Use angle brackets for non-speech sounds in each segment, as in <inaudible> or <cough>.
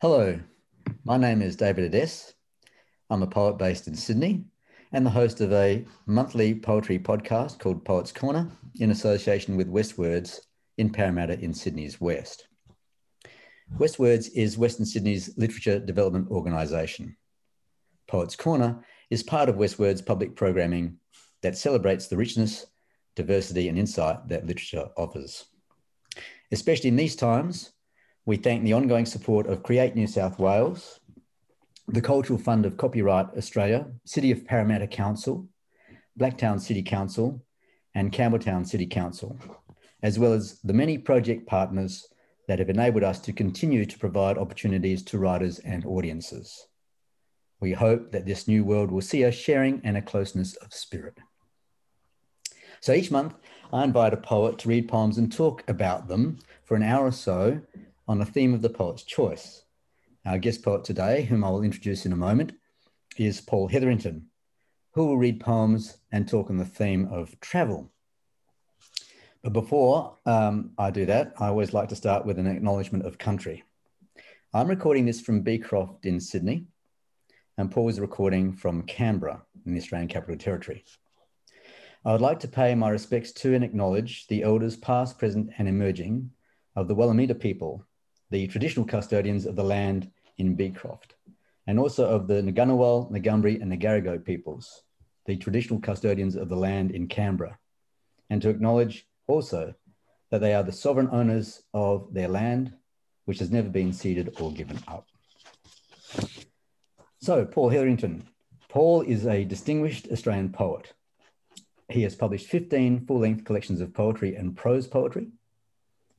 Hello, my name is David Ades. I'm a poet based in Sydney and the host of a monthly poetry podcast called Poets Corner in association with Westwords in Parramatta in Sydney's West. Westwords is Western Sydney's literature development organisation. Poets Corner is part of Westwords public programming that celebrates the richness, diversity, and insight that literature offers. Especially in these times, we thank the ongoing support of Create New South Wales, the Cultural Fund of Copyright Australia, City of Parramatta Council, Blacktown City Council, and Campbelltown City Council, as well as the many project partners that have enabled us to continue to provide opportunities to writers and audiences. We hope that this new world will see a sharing and a closeness of spirit. So each month, I invite a poet to read poems and talk about them for an hour or so on the theme of the poet's choice. Our guest poet today, whom I will introduce in a moment, is Paul Hetherington, who will read poems and talk on the theme of travel. But before um, I do that, I always like to start with an acknowledgement of country. I'm recording this from Beecroft in Sydney, and Paul is recording from Canberra in the Australian Capital Territory. I would like to pay my respects to and acknowledge the elders past, present, and emerging of the Wallamita people the traditional custodians of the land in Beecroft, and also of the Ngunnawal, Ngambri, and Ngarigo peoples, the traditional custodians of the land in Canberra, and to acknowledge also that they are the sovereign owners of their land, which has never been ceded or given up. So, Paul Hetherington. Paul is a distinguished Australian poet. He has published 15 full length collections of poetry and prose poetry,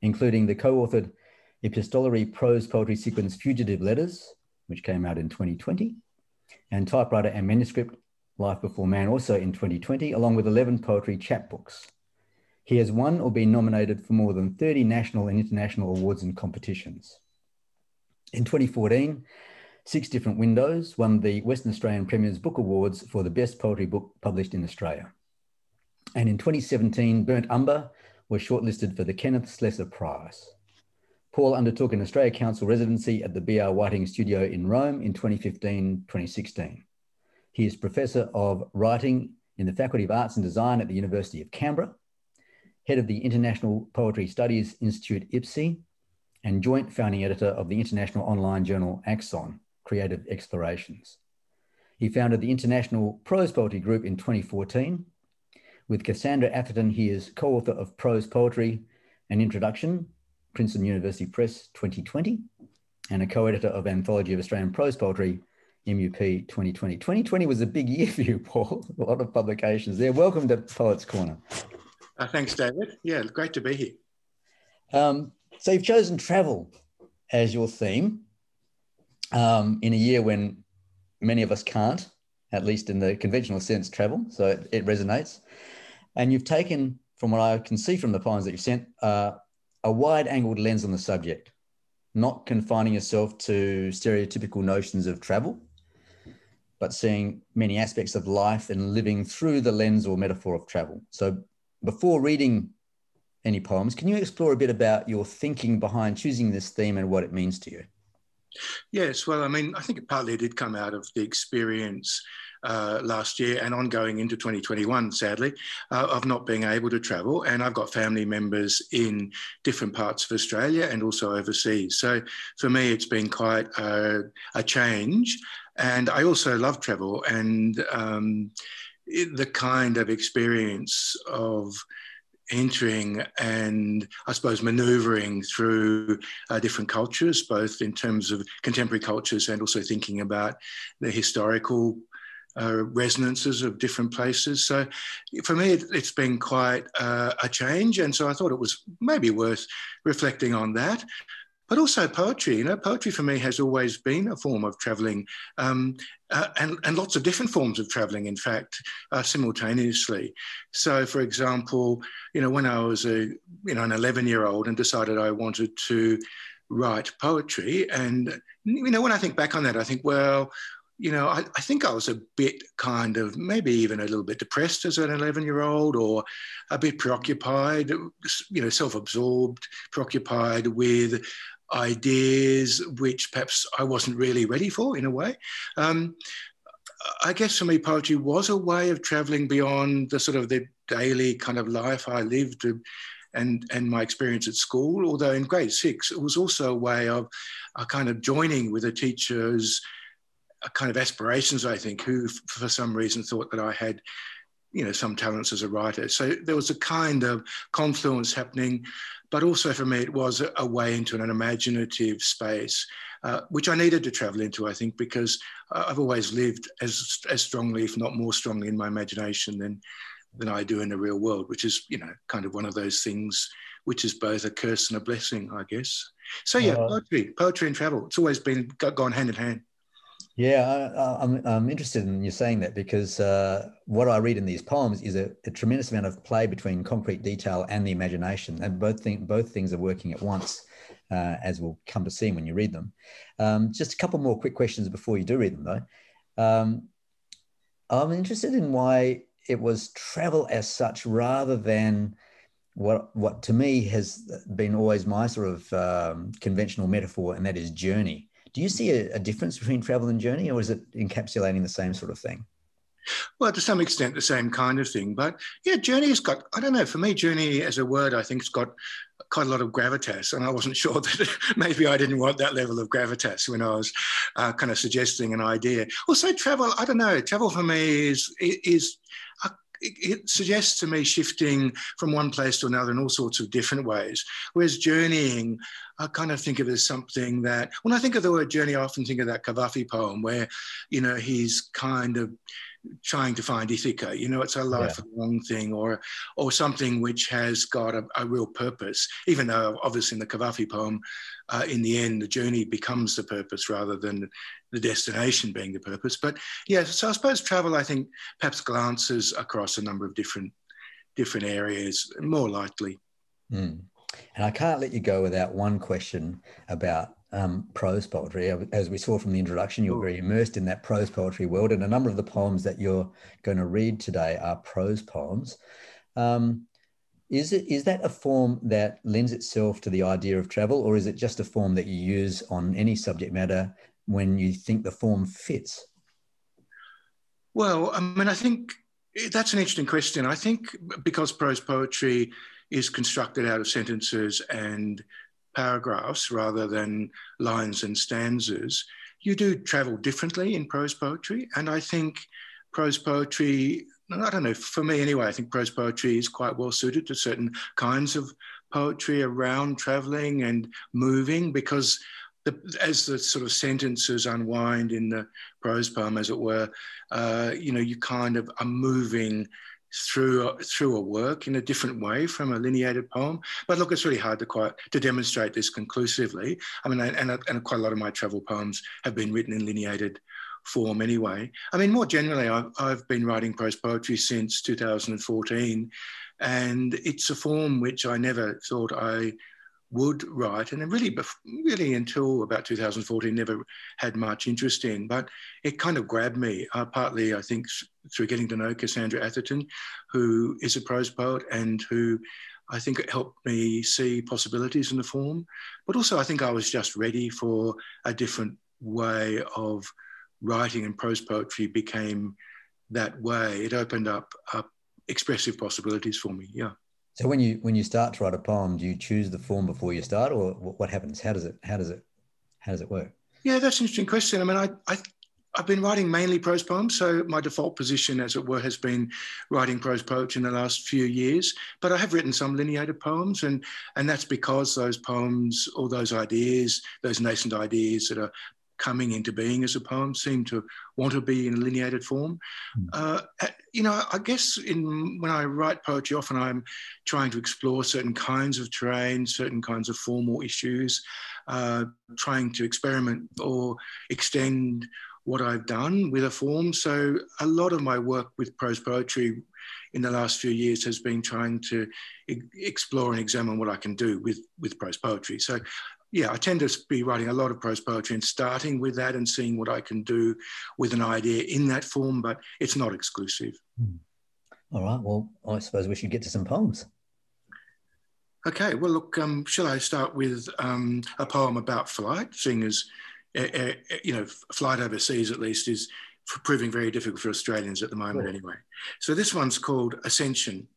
including the co authored epistolary prose poetry sequence Fugitive Letters, which came out in 2020, and Typewriter and Manuscript Life Before Man, also in 2020, along with 11 poetry chapbooks. He has won or been nominated for more than 30 national and international awards and competitions. In 2014, Six Different Windows won the Western Australian Premier's Book Awards for the best poetry book published in Australia. And in 2017, Burnt Umber was shortlisted for the Kenneth Slessor Prize. Paul undertook an Australia Council residency at the B.R. Whiting Studio in Rome in 2015 2016. He is Professor of Writing in the Faculty of Arts and Design at the University of Canberra, Head of the International Poetry Studies Institute IPSI, and Joint Founding Editor of the international online journal Axon Creative Explorations. He founded the International Prose Poetry Group in 2014. With Cassandra Atherton, he is co author of Prose Poetry, An Introduction Princeton University Press 2020, and a co-editor of Anthology of Australian Prose Poetry, MUP 2020. 2020 was a big year for you, Paul. <laughs> A lot of publications there. Welcome to Poets Corner. Uh, thanks, David. Yeah, great to be here. Um, so you've chosen travel as your theme um, in a year when many of us can't, at least in the conventional sense, travel. So it, it resonates. And you've taken, from what I can see from the poems that you've sent, uh, a wide angled lens on the subject, not confining yourself to stereotypical notions of travel, but seeing many aspects of life and living through the lens or metaphor of travel. So, before reading any poems, can you explore a bit about your thinking behind choosing this theme and what it means to you? Yes, well, I mean, I think it partly did come out of the experience uh, last year and ongoing into 2021, sadly, uh, of not being able to travel. And I've got family members in different parts of Australia and also overseas. So for me, it's been quite a, a change. And I also love travel and um, it, the kind of experience of entering and I suppose maneuvering through uh, different cultures, both in terms of contemporary cultures and also thinking about the historical uh, resonances of different places. So for me, it, has been quite uh, a change. And so I thought it was maybe worth reflecting on that. But also poetry, you know, poetry for me has always been a form of traveling um, uh, and, and lots of different forms of traveling, in fact, uh, simultaneously. So, for example, you know, when I was a, you know, an 11 year old and decided I wanted to write poetry, and, you know, when I think back on that, I think, well, you know, I, I, think I was a bit kind of maybe even a little bit depressed as an 11 year old or a bit preoccupied, you know, self absorbed, preoccupied with ideas which perhaps I wasn't really ready for in a way. Um, I guess for me, poetry was a way of traveling beyond the sort of the daily kind of life I lived and, and my experience at school. Although in grade six, it was also a way of a kind of joining with a teacher's kind of aspirations, I think, who for some reason thought that I had you know some talents as a writer. So there was a kind of confluence happening but also for me it was a, way into an imaginative space uh, which i needed to travel into i think because i've always lived as as strongly if not more strongly in my imagination than than i do in the real world which is you know kind of one of those things which is both a curse and a blessing i guess. So yeah uh, poetry poetry and travel it's always been gone hand in hand yeah, I, am I'm, I'm interested in you saying that because uh, what I read in these poems is a, a, tremendous amount of play between concrete detail and the imagination, and both thing, both things are working at once, uh, as we'll come to see when you read them. Um, just a couple more quick questions before you do read them, though. Um, I'm interested in why it was travel as such rather than what what to me has been always my sort of um, conventional metaphor, and that is journey. Do you see a, a difference between travel and journey, or is it encapsulating the same sort of thing? Well, to some extent, the same kind of thing. But yeah, journey's got, I don't know, for me, journey as a word, I think it's got quite a lot of gravitas. And I wasn't <laughs> sure that <laughs> maybe I didn't want that level of gravitas when I was uh, kind of suggesting an idea. Also, travel, I don't know, travel for me is, is it, suggests to me shifting from one place to another in all sorts of different ways. Whereas journeying, I kind of think of it as something that, when I think of the word journey, I often think of that Cavafy poem where, you know, he's kind of trying to find Ithaca. You know, it's a lifelong yeah. thing or or something which has got a, a, real purpose, even though obviously in the Cavafy poem, uh, in the end, the journey becomes the purpose rather than the destination being the purpose. But yeah, so I suppose travel, I think, perhaps glances across a number of different different areas more likely. Mm. And I can't let you go without one question about um, prose poetry. As we saw from the introduction, you're very immersed in that prose poetry world, and a number of the poems that you're going to read today are prose poems. Um, is it is that a form that lends itself to the idea of travel, or is it just a form that you use on any subject matter when you think the form fits? Well, I mean, I think that's an interesting question. I think because prose poetry is constructed out of sentences and paragraphs rather than lines and stanzas, you do travel differently in prose poetry. And I think prose poetry, I don't know, for me anyway, I think prose poetry is quite well suited to certain kinds of poetry around traveling and moving because the, as the sort of sentences unwind in the prose poem, as it were, uh, you know, you kind of are moving through through a work in a different way from a lineated poem. But look, it's really hard to quite to demonstrate this conclusively. I mean, and, and quite a lot of my travel poems have been written in lineated form anyway. I mean, more generally, I've, I've been writing prose poetry since 2014, and it's a form which I never thought I would write, and really, really until about 2014, never had much interest in. But it kind of grabbed me, uh, partly I think through getting to know Cassandra Atherton, who is a prose poet and who I think it helped me see possibilities in the form. But also, I think I was just ready for a different way of writing, and prose poetry became that way. It opened up, up expressive possibilities for me. Yeah. So when you when you start to write a poem, do you choose the form before you start, or what happens? How does it how does it how does it work? Yeah, that's an interesting question. I mean, I, I I've been writing mainly prose poems, so my default position, as it were, has been writing prose poetry in the last few years. But I have written some lineated poems, and and that's because those poems, all those ideas, those nascent ideas that are coming into being as a poem seem to want to be in a lineated form. Mm. Uh, you know, I guess in when I write poetry, often I'm trying to explore certain kinds of terrain, certain kinds of formal issues, uh, trying to experiment or extend what I've done with a form. So a lot of my work with prose poetry in the last few years has been trying to e- explore and examine what I can do with, with prose poetry. So yeah, I tend to be writing a lot of prose poetry and starting with that and seeing what I can do with an idea in that form, but it's not exclusive. Hmm. All right. Well, I suppose we should get to some poems. Okay, well, look, um, shall I start with um, a poem about flight, seeing as, uh, uh, you know, flight overseas at least is proving very difficult for Australians at the moment sure. anyway. So this one's called Ascension.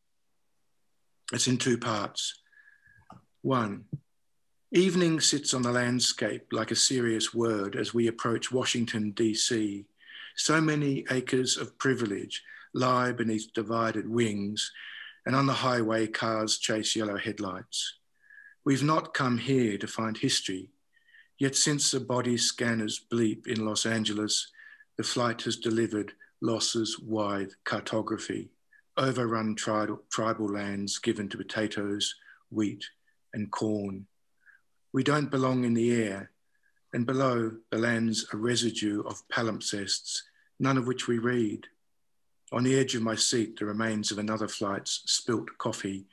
It's in two parts. One, evening sits on the landscape like a serious word as we approach Washington, DC. So many acres of privilege lie beneath divided wings, and on the highway, cars chase yellow headlights. We've not come here to find history, yet since the body scanners bleep in Los Angeles, the flight has delivered losses wide cartography, overrun tri- tribal lands given to potatoes, wheat, and corn. We don't belong in the air, and below the lands a residue of palimpsests, none of which we read. On the edge of my seat, the remains of another flight's spilt coffee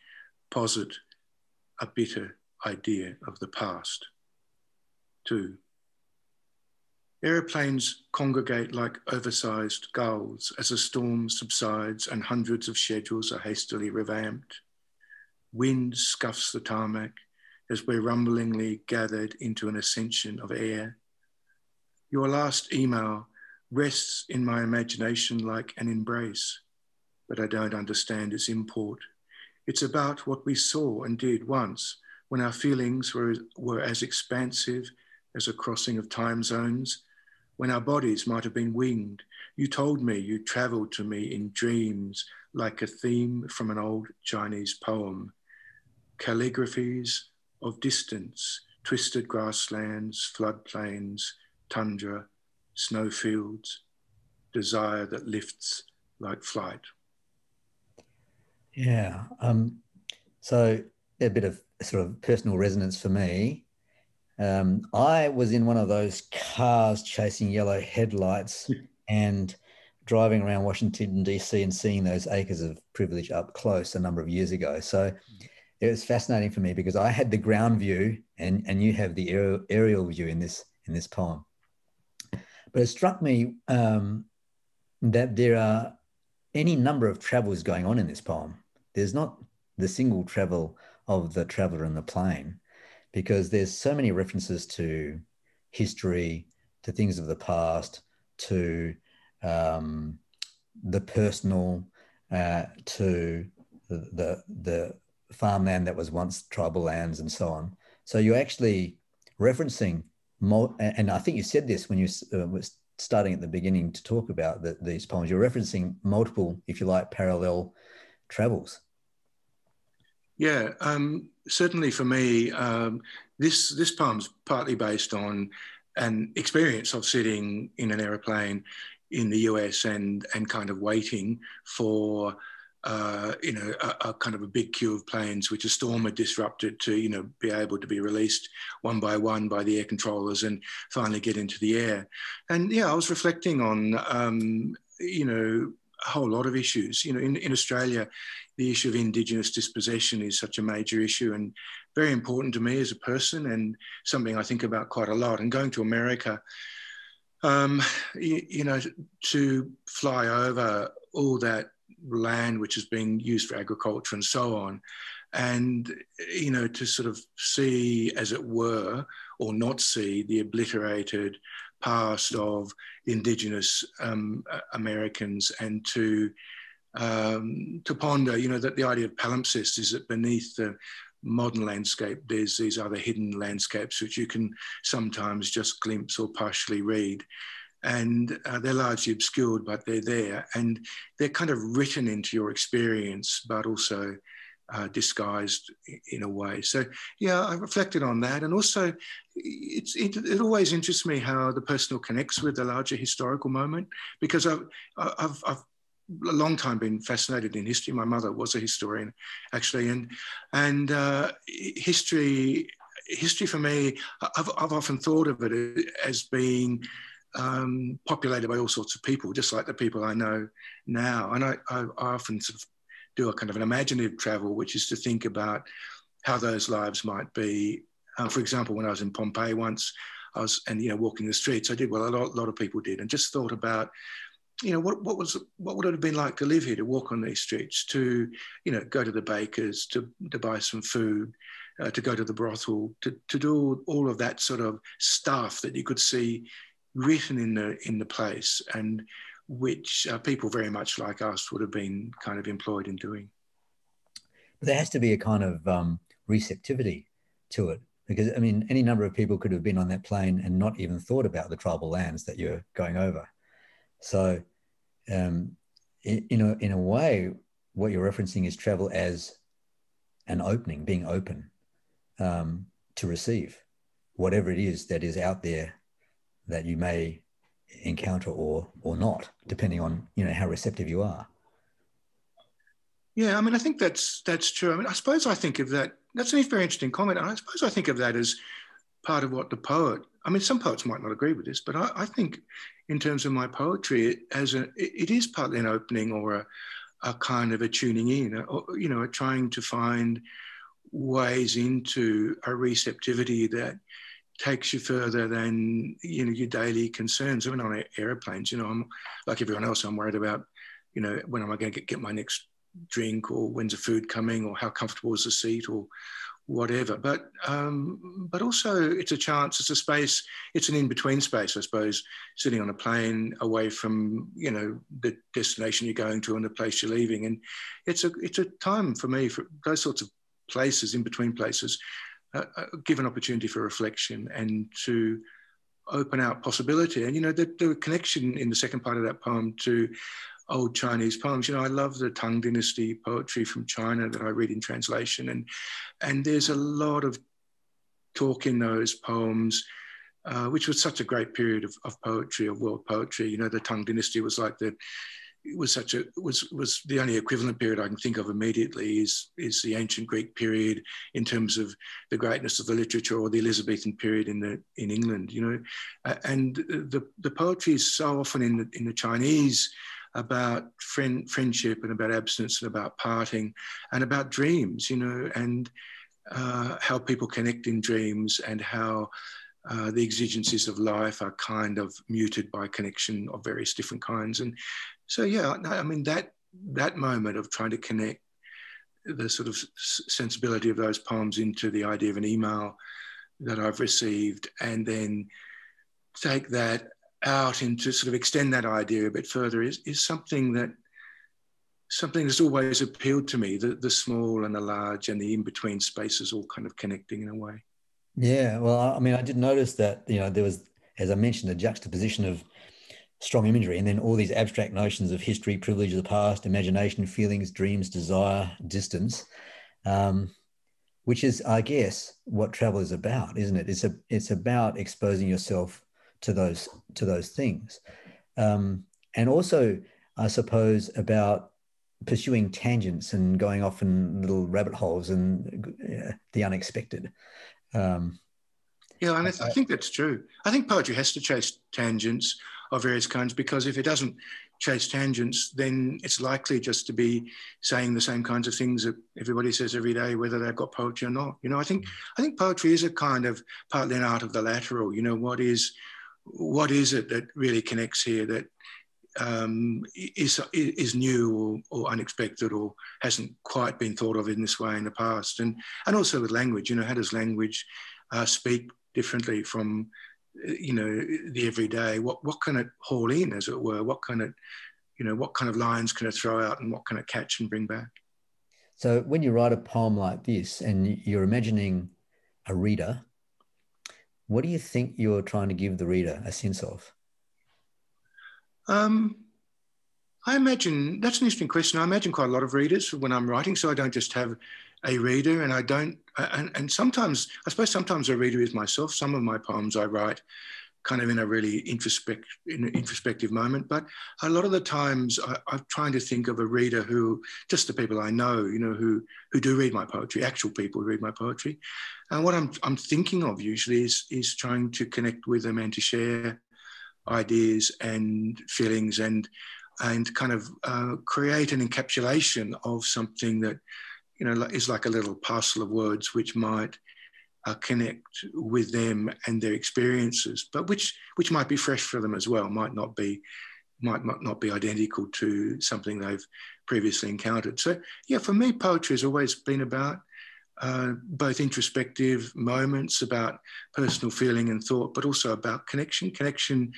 posit a bitter idea of the past. Two, Aeroplanes congregate like oversized gulls as a storm subsides and hundreds of schedules are hastily revamped. Wind scuffs the tarmac as we're rumblingly gathered into an ascension of air. Your last email rests in my imagination like an embrace, but I don't understand its import. It's about what we saw and did once when our feelings were, were as expansive as a crossing of time zones when our bodies might have been winged. You told me you traveled to me in dreams like a theme from an old Chinese poem. Calligraphies of distance, twisted grasslands, floodplains, tundra, snowfields, desire that lifts like flight. Yeah. Um, so a bit of sort of personal resonance for me. Um, I was in one of those cars chasing yellow headlights <laughs> and driving around Washington, D.C., and seeing those acres of privilege up close a number of years ago. So it was fascinating for me because I had the ground view and, and you have the aerial, view in this, in this poem. But it struck me um, that there are any number of travels going on in this poem. There's not the single travel of the traveler in the plane because there's so many references to history, to things of the past, to um, the personal, uh, to the, the farmland that was once tribal lands and so on. So you're actually referencing, and I think you said this when you uh, was starting at the beginning to talk about the, these poems. You're referencing multiple, if you like, parallel travels. Yeah, um, certainly for me, um, this this poem's partly based on an experience of sitting in an aeroplane in the US and and kind of waiting for uh, you know a, a, kind of a big queue of planes which a storm had disrupted to you know be able to be released one by one by the air controllers and finally get into the air. And yeah, I was reflecting on um, you know a whole lot of issues. You know, in, in Australia, the issue of Indigenous dispossession is such a major issue and very important to me as a person and something I think about quite a lot. And going to America, um, you, you, know, to fly over all that land which is being used for agriculture and so on, and you know, to sort of see, as it were, or not see the obliterated past of indigenous um, Americans and to um, to ponder, you know, that the idea of palimpsest is that beneath the modern landscape, there's these other hidden landscapes which you can sometimes just glimpse or partially read. And uh, they're largely obscured, but they're there. And they're kind of written into your experience, but also uh, disguised in a way. So yeah, I reflected on that, and also it's it, it, always interests me how the personal connects with the larger historical moment because I've I've, I've a long time been fascinated in history. My mother was a historian, actually, and and uh, history history for me, I've, I've often thought of it as being um, populated by all sorts of people, just like the people I know now. And I, I, often sort of do a kind of an imaginative travel, which is to think about how those lives might be. Uh, for example, when I was in Pompeii once, I was and you know walking the streets, I did well a lot, lot of people did, and just thought about you know, what, what was what would it have been like to live here, to walk on these streets, to, you know, go to the bakers, to, to buy some food, uh, to go to the brothel, to, to do all of that sort of stuff that you could see written in the in the place, and which uh, people very much like us would have been kind of employed in doing. There has to be a kind of um, receptivity to it because I mean, any number of people could have been on that plane and not even thought about the tribal lands that you're going over. So, um, in, in, a, in a way, what you're referencing is travel as an opening, being open um, to receive whatever it is that is out there that you may encounter or or not, depending on you know how receptive you are. Yeah, I mean, I think that's that's true. I mean, I suppose I think of that. That's a very interesting comment. I suppose I think of that as part of what the poet. I mean, some poets might not agree with this, but I, I think, in terms of my poetry, as a, it is partly an opening or a, a kind of a tuning in, or, you know, a trying to find ways into a receptivity that takes you further than you know your daily concerns. Even on airplanes, you know, I'm like everyone else. I'm worried about, you know, when am I going to get, my next drink or when's the food coming or how comfortable is the seat or whatever. But um, but also it's a chance, it's a space, it's an in-between space, I suppose, sitting on a plane away from, you know, the destination you're going to and the place you're leaving. And it's a it's a time for me for those sorts of places, in between places, uh, give an opportunity for reflection and to open out possibility. And you know, the, the connection in the second part of that poem to old Chinese poems. You know, I love the Tang Dynasty poetry from China that I read in translation, and and there's a lot of talk in those poems. Uh, which was such a great period of, of poetry, of world poetry. You know, the Tang Dynasty was like the it was such a was was the only equivalent period I can think of immediately is is the ancient Greek period in terms of the greatness of the literature, or the Elizabethan period in the in England. You know, and the the poetry is so often in the in the Chinese about friend, friendship and about absence and about parting and about dreams, you know, and uh, how people connect in dreams and how uh, the exigencies of life are kind of muted by connection of various different kinds. And so, yeah, I mean, that, that moment of trying to connect the sort of sensibility of those poems into the idea of an email that I've received and then take that out and to sort of extend that idea a bit further is, is something that something that's always appealed to me the, the small and the large and the in-between spaces all kind of connecting in a way. Yeah well i mean i did notice that you know there was as i mentioned a juxtaposition of strong imagery and then all these abstract notions of history privilege of the past imagination feelings dreams desire distance um, which is i guess what travel is about isn't it it's a it's about exposing yourself to those to those things, um, and also I suppose about pursuing tangents and going off in little rabbit holes and uh, the unexpected. Um, yeah, and I, th- I, think that's true. I think poetry has to chase tangents of various kinds because if it doesn't chase tangents, then it's likely just to be saying the same kinds of things that everybody says every day, whether they've got poetry or not. You know, I think I think poetry is a kind of partly an art of the lateral. You know, what is what is it that really connects here that um, is is new or, or, unexpected or hasn't quite been thought of in this way in the past, and and also with language. You know, how does language uh, speak differently from you know the everyday? What what can it haul in, as it were? What kind of you know what kind of lines can it throw out, and what can it catch and bring back? So when you write a poem like this, and you're imagining a reader what do you think you're trying to give the reader a sense of? Um, I imagine that's an interesting question. I imagine quite a lot of readers when I'm writing, so I don't just have a reader, and I don't. And, and sometimes, I suppose, sometimes a reader is myself. Some of my poems I write kind of in a really introspect, in introspective moment. But a lot of the times I, am trying to think of a reader who, just the people I know, you know, who, who do read my poetry, actual people who read my poetry. And what I'm, I'm thinking of usually is, is trying to connect with them and to share ideas and feelings and, and kind of uh, create an encapsulation of something that, you know, is like a little parcel of words which might uh, connect with them and their experiences, but which which might be fresh for them as well, might not be might not be identical to something they've previously encountered. So, yeah, for me, poetry has always been about uh, both introspective moments about personal feeling and thought, but also about connection. Connection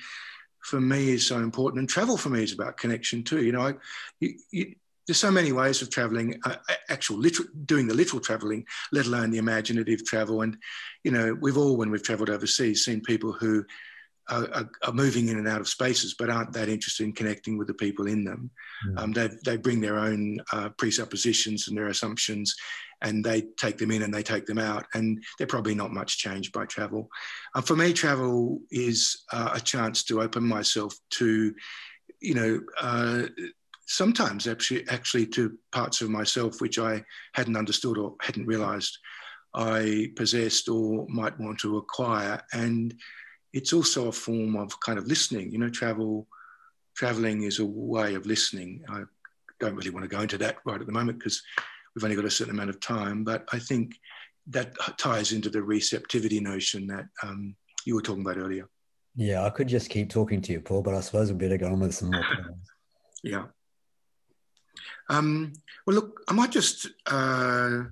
for me is so important, and travel for me is about connection too. You know, I, you, you, there's so many ways of traveling, uh, actual literal, doing the literal traveling, let alone the imaginative travel. And, you know, we've all, when we've traveled overseas, seen people who are, are, moving in and out of spaces, but aren't that interested in connecting with the people in them. Mm. Um, they, they bring their own uh, presuppositions and their assumptions, and they take them in and they take them out, and they're probably not much changed by travel. Uh, for me, travel is uh, a chance to open myself to, you know, uh, sometimes actually, actually to parts of myself which I hadn't understood or hadn't realized I possessed or might want to acquire. And it's also a form of kind of listening. You know, travel, traveling is a way of listening. I don't really want to go into that right at the moment because we've only got a certain amount of time. But I think that ties into the receptivity notion that um, you were talking about earlier. Yeah, I could just keep talking to you, Paul, but I suppose we better go on with some more. <laughs> yeah. Um, well, look, I might just uh,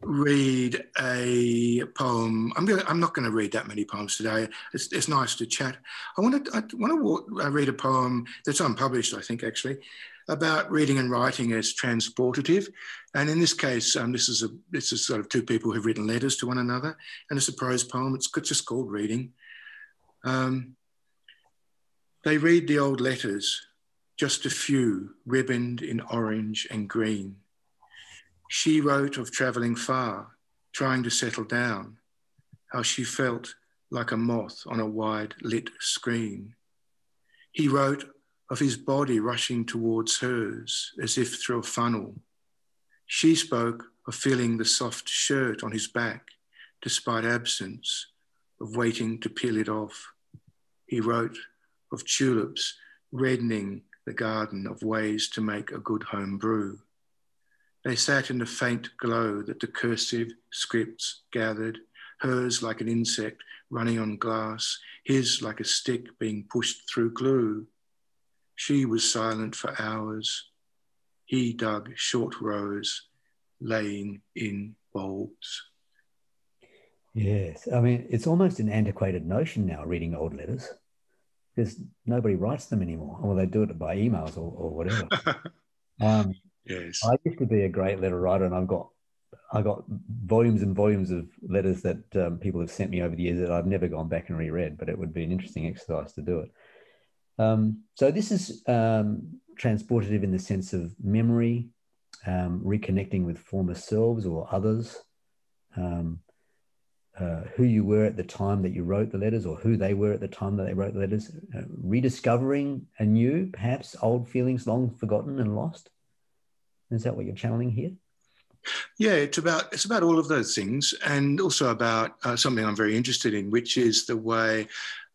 read a poem. I'm going. I'm not going to read that many poems today. It's, it's nice to chat. I want to. I to read a poem that's unpublished. I think actually about reading and writing as transportative. And in this case, um, this is a this is sort of two people who've written letters to one another, and it's a prose poem. It's just called reading. Um, they read the old letters, just a few ribboned in orange and green she wrote of traveling far, trying to settle down, how she felt like a moth on a wide lit screen. He wrote of his body rushing towards hers as if through a funnel. She spoke of feeling the soft shirt on his back despite absence, of waiting to peel it off. He wrote of tulips reddening the garden of ways to make a good home brew. They sat in the faint glow that the cursive scripts gathered, hers like an insect running on glass, his like a stick being pushed through glue. She was silent for hours. He dug short rows, laying in bulbs. Yes, I mean, it's almost an antiquated notion now, reading old letters, because nobody writes them anymore. Or they do it by emails or, or whatever. <laughs> um, Yes. I used to be a great letter writer, and I've got I got volumes and volumes of letters that um, people have sent me over the years that I've never gone back and reread, but it would be an interesting exercise to do it. Um, so this is um, transportative in the sense of memory, um, reconnecting with former selves or others, um, uh, who you were at the time that you wrote the letters, or who they were at the time that they wrote the letters, uh, rediscovering anew, perhaps old feelings long forgotten and lost. Is that what you're channeling here? Yeah, it's about it's about all of those things, and also about uh, something I'm very interested in, which is the way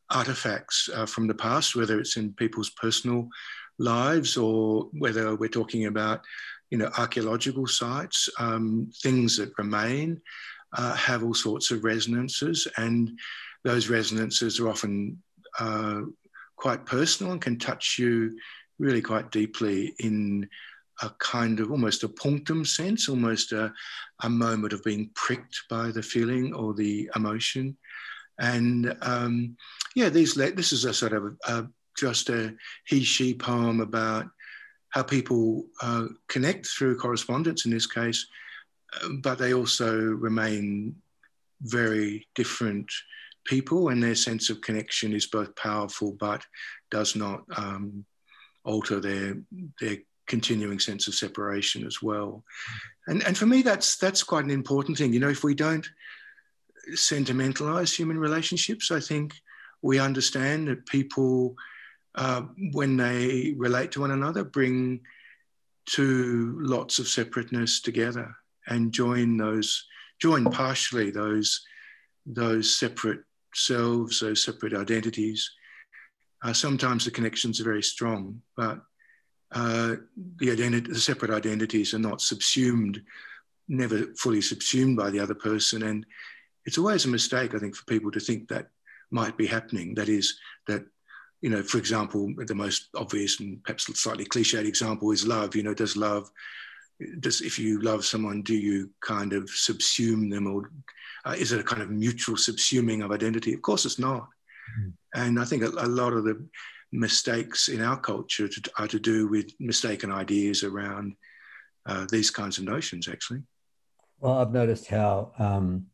artifacts uh, from the past, whether it's in people's personal lives or whether we're talking about, you know, archaeological sites, um, things that remain, uh, have all sorts of resonances, and those resonances are often uh, quite personal and can touch you really quite deeply in a kind of almost a punctum sense, almost a, a moment of being pricked by the feeling or the emotion. And um, yeah, these this is a sort of a, just a he/she poem about how people uh, connect through correspondence in this case, but they also remain very different people, and their sense of connection is both powerful but does not um, alter their their continuing sense of separation as well. And, and for me, that's, that's quite an important thing. You know, if we don't sentimentalize human relationships, I think we understand that people, uh, when they relate to one another, bring two lots of separateness together and join those, join partially those, those separate selves, those separate identities. Uh, sometimes the connections are very strong, but uh, the, identity, the separate identities are not subsumed, never fully subsumed by the other person. And it's always a mistake, I think, for people to think that might be happening. That is, that you know, for example, the most obvious and perhaps slightly cliched example is love. You know, does love, does if you love someone, do you kind of subsume them, or uh, is it a kind of mutual subsuming of identity? Of course, it's not. Mm. And I think a, a, lot of the mistakes in our culture to, are to do with mistaken ideas around uh, these kinds of notions, actually. Well, I've noticed how um,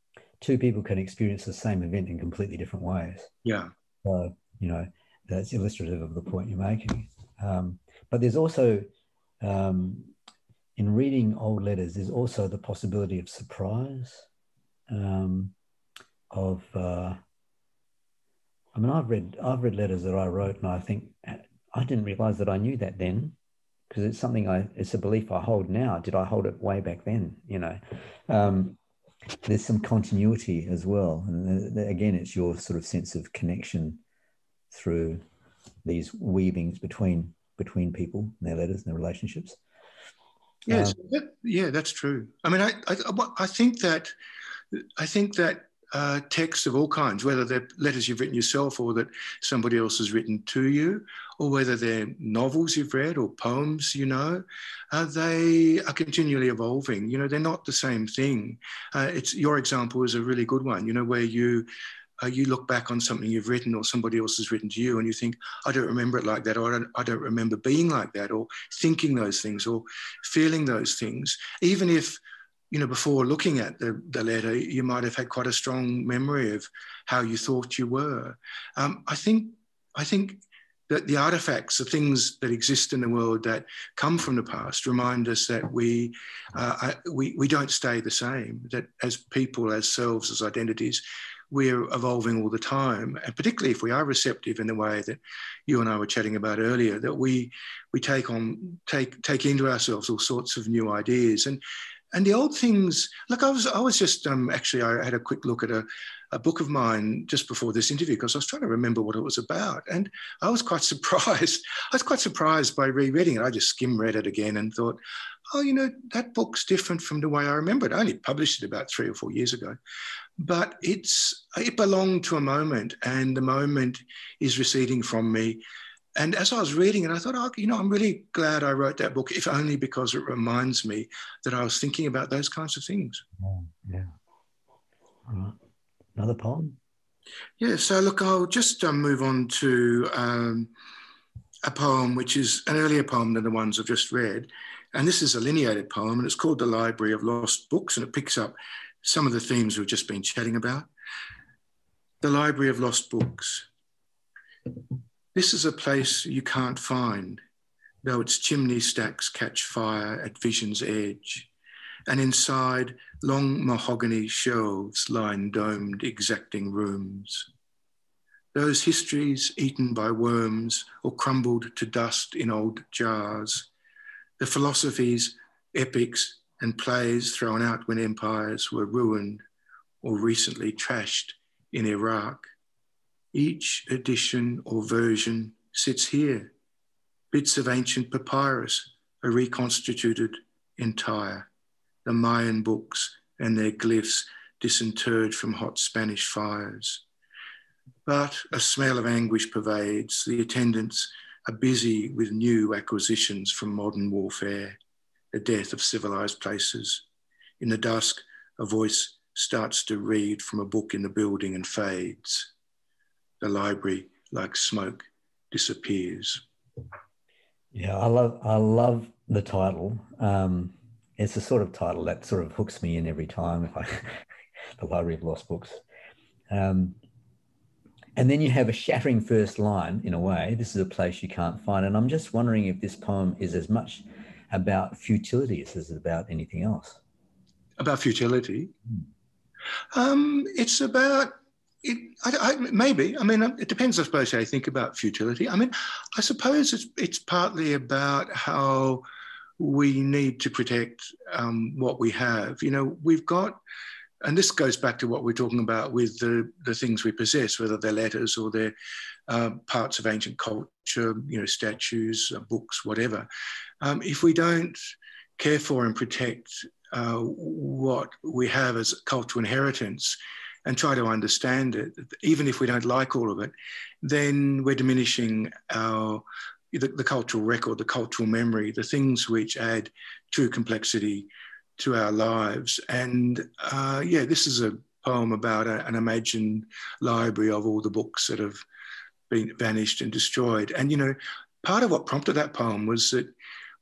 two people can experience the same event in completely different ways. Yeah. So, you know, that's illustrative of the point you're making. Um, but there's also, um, in reading old letters, there's also the possibility of surprise, um, of, uh, I mean, I've read I've read letters that I wrote, and I think I didn't realize that I knew that then, because it's something I it's a belief I hold now. Did I hold it way back then? You know, um, there's some continuity as well, and again, it's your sort of sense of connection through these weavings between between people and their letters and their relationships. Yes, um, that, yeah, that's true. I mean, I, I I think that I think that uh, texts of all kinds, whether they're letters you've written yourself or that somebody else has written to you, or whether they're novels you've read or poems you know, uh, they are continually evolving. You know, they're not the same thing. Uh, it's your example is a really good one. You know, where you uh, you look back on something you've written or somebody else has written to you and you think, I don't remember it like that, or I don't, I don't remember being like that, or thinking those things, or feeling those things, even if you know, before looking at the, the letter, you might have had quite a strong memory of how you thought you were. Um, I think, I think that the artifacts, the things that exist in the world that come from the past, remind us that we, uh, we, we don't stay the same. That as people, as selves, as identities, we're evolving all the time, and particularly if we are receptive in the way that you and I were chatting about earlier, that we we take on take take into ourselves all sorts of new ideas, and and the old things, look, I was I was just um, actually I had a quick look at a, a book of mine just before this interview because I was trying to remember what it was about, and I was quite <laughs> surprised. I was quite surprised by rereading it. I just skim read it again and thought, oh, you know, that book's different from the way I remember it. I only published it about three or four years ago, but it's it belonged to a moment, and the moment is receding from me and as I was reading it, I thought, oh, you know, I'm really glad I wrote that book, if only because it reminds me that I was thinking about those kinds of things. Oh, yeah. Right. Another poem? Yeah. So, look, I'll just um, move on to um, a poem which is an earlier poem than the ones I've just read. And this is a lineated poem, and it's called The Library of Lost Books, and it picks up some of the themes we've just been chatting about. The Library of Lost Books. This is a place you can't find, though its chimney stacks catch fire at vision's edge. And inside, long mahogany shelves line domed, exacting rooms. Those histories eaten by worms or crumbled to dust in old jars. The philosophies, epics, and plays thrown out when empires were ruined or recently trashed in Iraq each edition or version sits here. Bits of ancient papyrus are reconstituted entire. The Mayan books and their glyphs disinterred from hot Spanish fires. But a smell of anguish pervades. The attendants are busy with new acquisitions from modern warfare, the death of civilized places. In the dusk, a voice starts to read from a book in the building and fades the library, like smoke, disappears. Yeah, I love I love the title. Um, it's the sort of title that sort of hooks me in every time. If I, <laughs> the Library of Lost Books, um, and then you have a shattering first line. In a way, this is a place you can't find. And I'm just wondering if this poem is as much about futility as it is about anything else. About futility. Hmm. Um, it's about it, I, I, maybe. I mean, it depends, I suppose, how you think about futility. I mean, I suppose it's it's partly about how we need to protect um, what we have. You know, we've got, and this goes back to what we're talking about with the the things we possess, whether they're letters or they're uh, parts of ancient culture, you know, statues, uh, books, whatever. Um, if we don't care for and protect uh, what we have as cultural inheritance and try to understand it, even if we don't like all of it, then we're diminishing our the, the cultural record, the cultural memory, the things which add true complexity to our lives. And uh, yeah, this is a poem about a, an imagined library of all the books that have been vanished and destroyed. And you know, part of what prompted that poem was that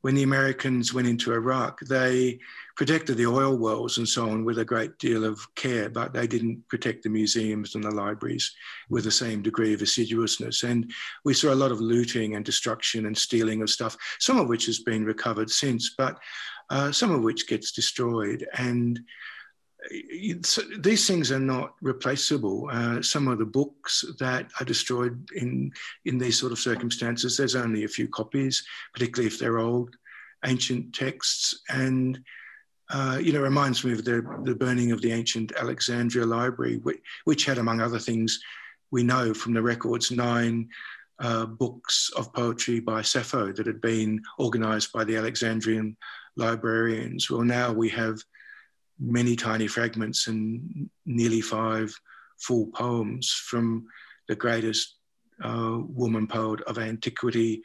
when the Americans went into Iraq, they protected the oil wells and so on with a great deal of care, but they didn't protect the museums and the libraries with the same degree of assiduousness. And we saw a lot of looting and destruction and stealing of stuff, some of which has been recovered since, but uh, some of which gets destroyed. And these things are not replaceable. Uh, some of the books that are destroyed in in these sort of circumstances, there's only a few copies, particularly if they're old, ancient texts, and uh, you know, reminds me of the, the burning of the ancient Alexandria Library, which, which had, among other things, we know from the records, nine uh, books of poetry by Sappho that had been organized by the Alexandrian librarians. Well, now we have many tiny fragments and nearly five full poems from the greatest uh, woman poet of antiquity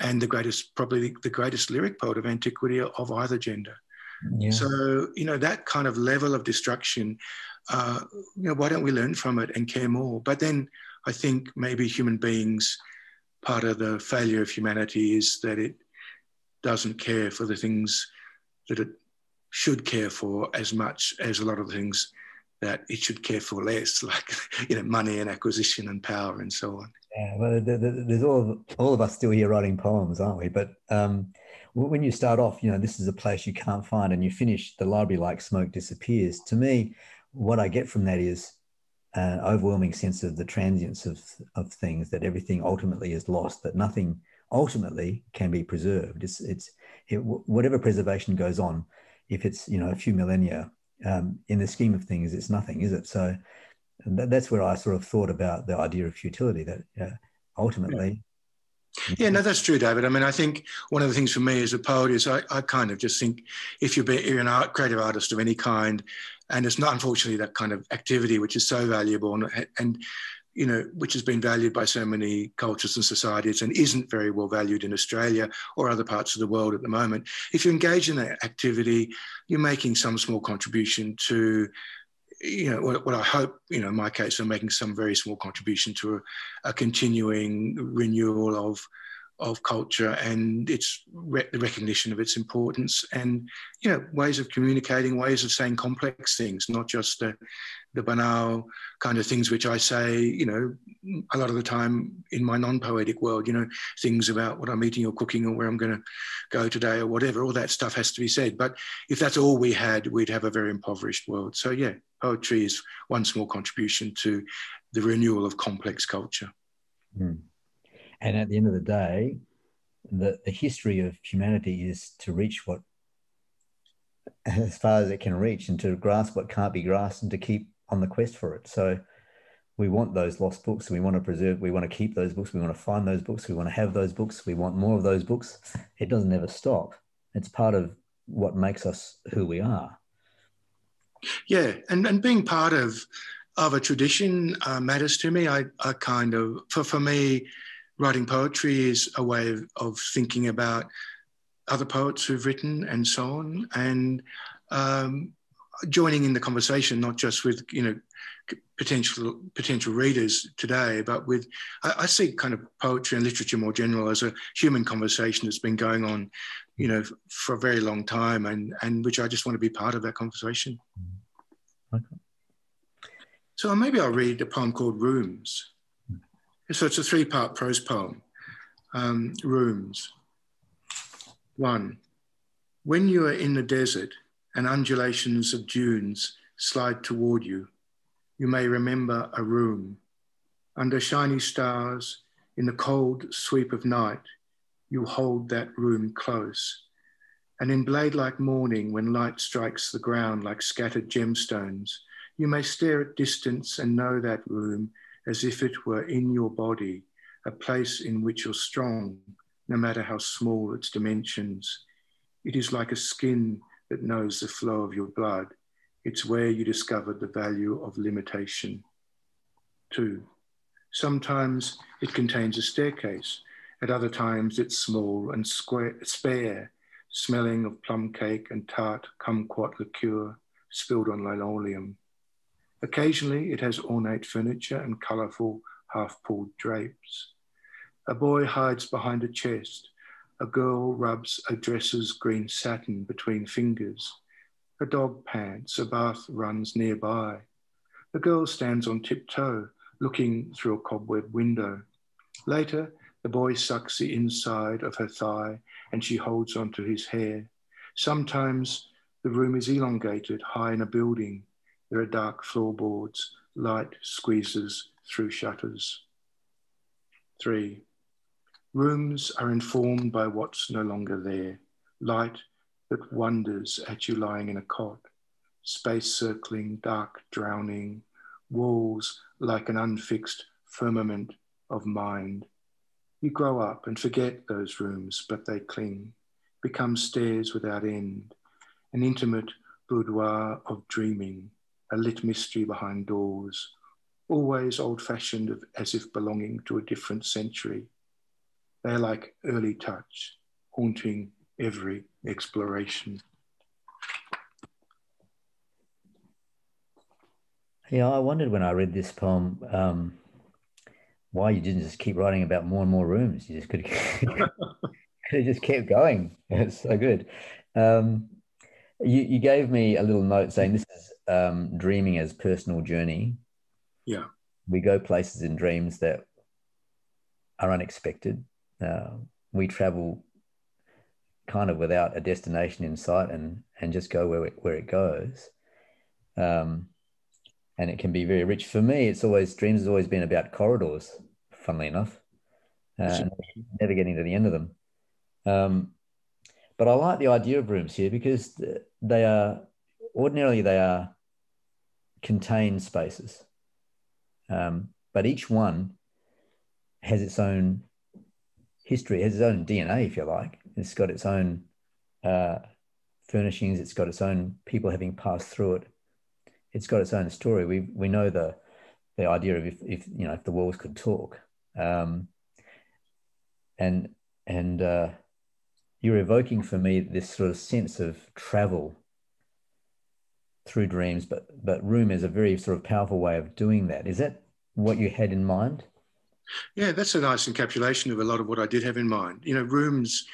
and the greatest, probably the greatest lyric poet of antiquity of either gender. Yeah. So, you know, that kind of level of destruction, uh, you know, why don't we learn from it and care more? But then I think maybe human beings, part of the failure of humanity is that it doesn't care for the things that it should care for as much as a lot of the things that it should care for less, <laughs> like you know, money and acquisition and power and so on. Yeah, well, there's all of, all of us still here writing poems, aren't we? But um, when you start off, you know, this is a place you can't find, and you finish, the library like smoke disappears. To me, what I get from that is an overwhelming sense of the transience of, of things, that everything ultimately is lost, that nothing ultimately can be preserved. It's, it's it, whatever preservation goes on, if it's, you know, a few millennia, um, in the scheme of things, it's nothing, is it? So that, that's where I sort of thought about the idea of futility, that uh, ultimately yeah, mm-hmm. no, that's true, David. I mean, I think one of the things for me as a poet is I, I kind of just think if you're, you're an art, creative artist of any kind, and it's not unfortunately that kind of activity which is so valuable and, and you know, which has been valued by so many cultures and societies and isn't very well valued in Australia or other parts of the world at the moment. If you engage in that activity, you're making some small contribution to you know, what, what, I hope, you know, in my case, I'm making some very small contribution to a, a continuing renewal of of culture and its re- the recognition of its importance and you know ways of communicating ways of saying complex things not just the, the banal kind of things which i say you know a lot of the time in my non-poetic world you know things about what i'm eating or cooking or where i'm going to go today or whatever all that stuff has to be said. But if that's all we had we'd have a very impoverished world. So yeah poetry is one small contribution to the renewal of complex culture. Mm. And at the end of the day, the, the history of humanity is to reach what, as far as it can reach, and to grasp what can't be grasped, and to keep on the quest for it. So we want those lost books. We want to preserve. We want to keep those books. We want to find those books. We want to have those books. We want more of those books. It doesn't ever stop. It's part of what makes us who we are. Yeah, and and being part of of a tradition uh, matters to me. I, I kind of for for me writing poetry is a way of, of thinking about other poets who've written and so on, and um, joining in the conversation, not just with you know potential potential readers today, but with I, I, see kind of poetry and literature more general as a human conversation that's been going on, you know, for a very long time, and and which I just want to be part of that conversation. Okay. So maybe I'll read a poem called Rooms. So it's a three part prose poem. Um, rooms. One, when you are in the desert and undulations of dunes slide toward you, you may remember a room. Under shiny stars, in the cold sweep of night, you hold that room close. And in blade like morning, when light strikes the ground like scattered gemstones, you may stare at distance and know that room as if it were in your body, a place in which you're strong, no matter how small its dimensions. It is like a skin that knows the flow of your blood. It's where you discovered the value of limitation. Two, sometimes it contains a staircase. At other times, it's small and square, spare, smelling of plum cake and tart kumquat liqueur spilled on linoleum. Occasionally, it has ornate furniture and colourful half pulled drapes. A boy hides behind a chest. A girl rubs a dresser's green satin between fingers. A dog pants. A bath runs nearby. The girl stands on tiptoe, looking through a cobweb window. Later, the boy sucks the inside of her thigh and she holds onto his hair. Sometimes the room is elongated, high in a building. There are dark floorboards, light squeezes through shutters. Three, rooms are informed by what's no longer there. Light that wonders at you lying in a cot, space circling, dark drowning, walls like an unfixed firmament of mind. You grow up and forget those rooms, but they cling, become stairs without end, an intimate boudoir of dreaming, a lit mystery behind doors, always old fashioned as if belonging to a different century. They are like early touch, haunting every exploration. Yeah, I wondered when I read this poem um, why you didn't just keep writing about more and more rooms. You just could <laughs> could have just kept going. <laughs> It's so good. Um, you, you gave me a little note saying this is um, dreaming as personal journey. Yeah. We go places in dreams that are unexpected. Uh, we travel kind of without a destination in sight and, and just go where it, where it goes. Um, and it can be very rich. For me, it's always dreams has always been about corridors, funnily enough, uh, never getting to the end of them. Um, but I like the idea of rooms here because they are ordinarily they are contained spaces, um, but each one has its own history, has its own DNA, if you like. It's got its own uh, furnishings. It's got its own people having passed through it it's got its own story. We we know the the idea of if, if you know if the walls could talk, um, and and uh, you're evoking for me this sort of sense of travel through dreams, but but room is a very sort of powerful way of doing that. Is that what you had in mind? Yeah, that's a nice encapsulation of a lot of what I did have in mind. You know, rooms.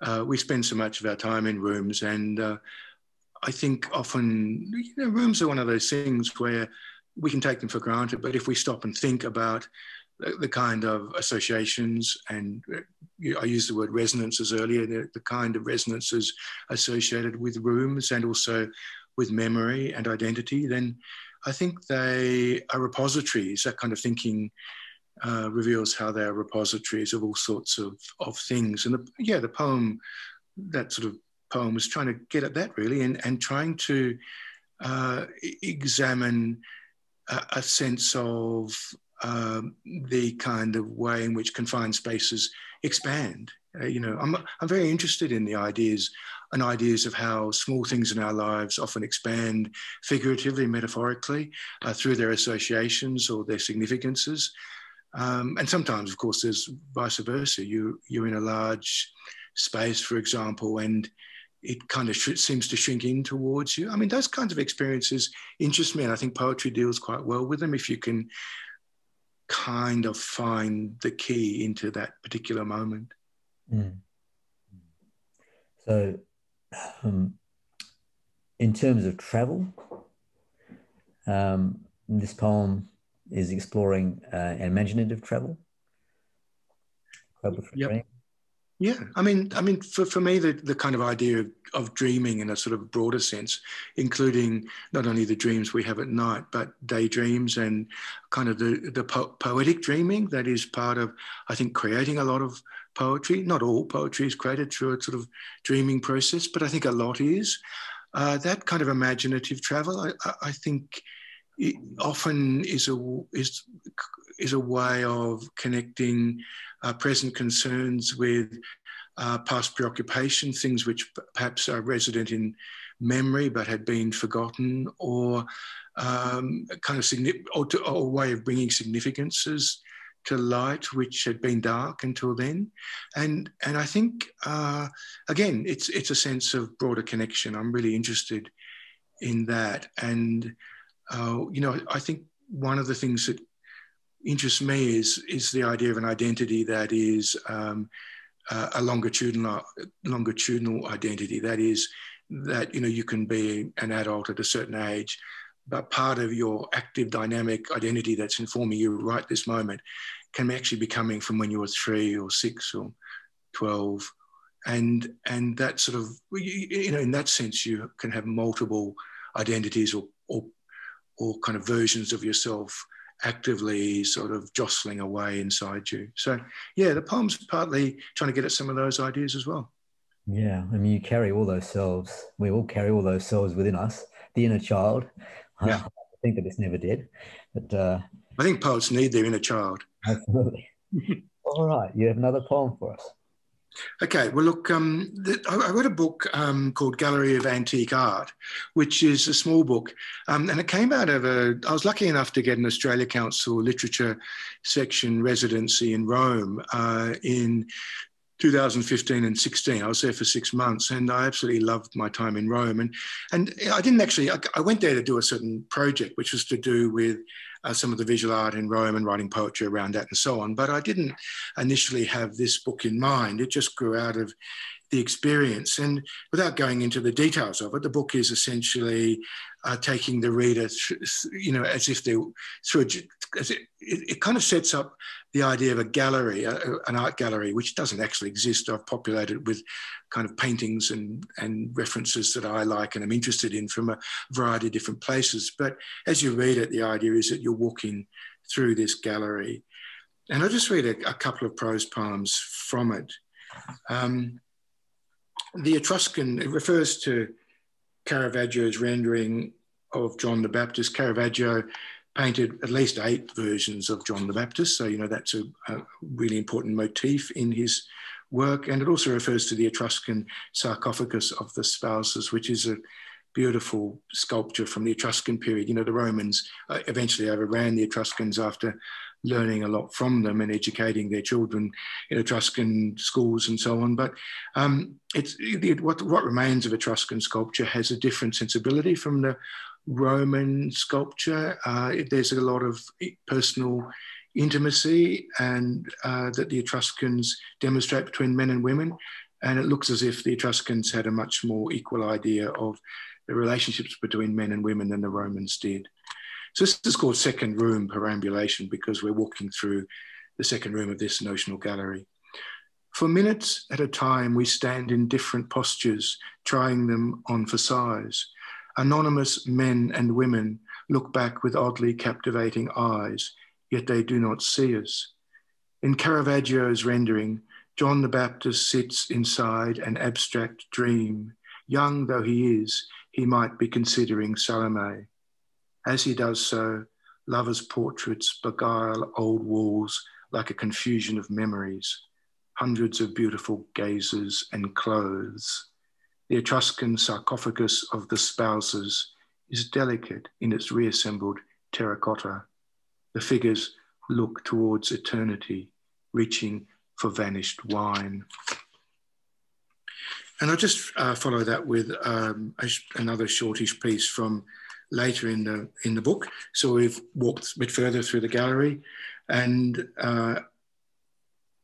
Uh, we spend so much of our time in rooms, and uh, I think often you know, rooms are one of those things where we can take them for granted, but if we stop and think about the, the kind of associations, and uh, I used the word resonances earlier, the, the kind of resonances associated with rooms and also with memory and identity, then I think they are repositories. That kind of thinking uh, reveals how they are repositories of all sorts of, of things. And the, yeah, the poem, that sort of poem was trying to get at that really and, and trying to uh, examine a, a, sense of um, the kind of way in which confined spaces expand. Uh, you know, I'm, I'm very interested in the ideas and ideas of how small things in our lives often expand figuratively, metaphorically, uh, through their associations or their significances. Um, and sometimes, of course, there's vice versa. You, you're in a large space, for example, and it kind of sh- seems to shrink in towards you. I mean, those kinds of experiences interest me, and I think poetry deals quite well with them if you can kind of find the key into that particular moment. Mm. So, um, in terms of travel, um, this poem is exploring uh, imaginative travel. travel yep. Yeah, I mean, I mean, for, for me, the, the kind of idea of, of dreaming in a sort of broader sense, including not only the dreams we have at night, but daydreams and kind of the, the po- poetic dreaming that is part of, I think, creating a lot of poetry. Not all poetry is created through a sort of dreaming process, but I think a lot is. Uh, that kind of imaginative travel, I, I think, often is a is is a way of connecting uh, present concerns with uh, past preoccupation, things which perhaps are resident in memory but had been forgotten, or um, kind of significant, or, to, or a way of bringing significances to light which had been dark until then. And and i think uh, again it's it's a sense of broader connection. I'm really interested in that. And uh, you know i think one of the things that interests me is is the idea of an identity that is um, uh, a longitudinal longitudinal identity. That is that you know you can be an adult at a certain age but part of your active dynamic identity that's informing you right this moment can actually be coming from when you were three or six or 12 and and that sort of you know in that sense you can have multiple identities or or, or kind of versions of yourself actively sort of jostling away inside you so yeah the poem's partly trying to get at some of those ideas as well yeah i mean you carry all those selves we all carry all those selves within us the inner child <laughs> yeah. I think that it's never dead. But uh, I think poets need their inner child. Absolutely. <laughs> All right, you have another poem for us. Okay, well, look, um, the, I wrote a book um, called Gallery of Antique Art, which is a small book. Um, and it came out of a, I was lucky enough to get an Australia Council literature section residency in Rome uh, in 2015 and 16. I was there for six months and I absolutely loved my time in Rome. And, and I didn't actually, I, I went there to do a certain project, which was to do with uh, some of the visual art in Rome and writing poetry around that and so on. But I didn't initially have this book in mind. It just grew out of the experience. And without going into the details of it, the book is essentially taking the reader, you know, as if they through as it, it, it, kind of sets up the idea of a gallery, a, an art gallery, which doesn't actually exist. I've populated with kind of paintings and, and references that I like and I'm interested in from a variety of different places. But as you read it, the idea is that you're walking through this gallery. And I'll just read a, a couple of prose poems from it. Um, the Etruscan, it refers to Caravaggio's rendering of John the Baptist. Caravaggio painted at least eight versions of John the Baptist. So, you know, that's a, a, really important motif in his work. And it also refers to the Etruscan sarcophagus of the spouses, which is a beautiful sculpture from the Etruscan period. You know, the Romans uh, eventually overran the Etruscans after learning a lot from them and educating their children in Etruscan schools and so on. But um, it's it, what, what remains of Etruscan sculpture has a different sensibility from the Roman sculpture. Uh, there's a lot of personal intimacy and uh, that the Etruscans demonstrate between men and women. And it looks as if the Etruscans had a much more equal idea of the relationships between men and women than the Romans did. So this is called second room perambulation because we're walking through the second room of this notional gallery. For minutes at a time, we stand in different postures, trying them on for size. Anonymous men and women look back with oddly captivating eyes, yet they do not see us. In Caravaggio's rendering, John the Baptist sits inside an abstract dream. Young though he is, he might be considering Salome. As he does so, lovers' portraits beguile old walls like a confusion of memories, hundreds of beautiful gazes and clothes. The Etruscan sarcophagus of the spouses is delicate in its reassembled terracotta. The figures look towards eternity, reaching for vanished wine. And I'll just uh, follow that with um, another shortish piece from later in the in the book. So we've walked a bit further through the gallery, and uh,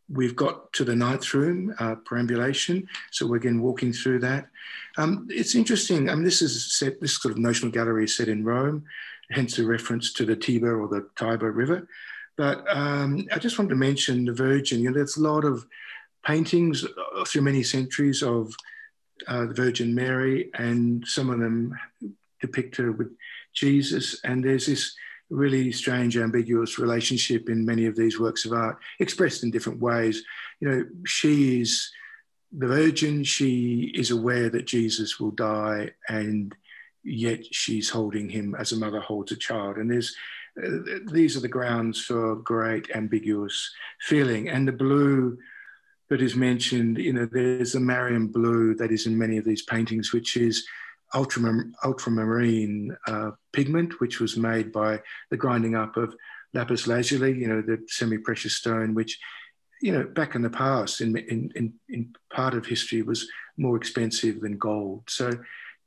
we've got to the ninth room uh, perambulation. So we're again walking through that. Um, it's interesting. I mean, this is set. This sort of notional gallery is set in Rome, hence the reference to the Tiber or the Tiber River. But um, I just wanted to mention the Virgin. You know, there's a lot of paintings uh, through many centuries of uh, the Virgin Mary, and some of them depict her with Jesus. And there's this really strange, ambiguous relationship in many of these works of art, expressed in different ways. You know, she is the Virgin, she is aware that Jesus will die, and yet she's holding him as a mother holds a child. And there's uh, these are the grounds for great ambiguous feeling. And the blue that is mentioned, you know, there's a Marian blue that is in many of these paintings, which is ultramar- ultramarine uh, pigment, which was made by the grinding up of lapis lazuli, you know, the semi-precious stone, which, you know, back in the past, in, in, in, part of history, was more expensive than gold. So,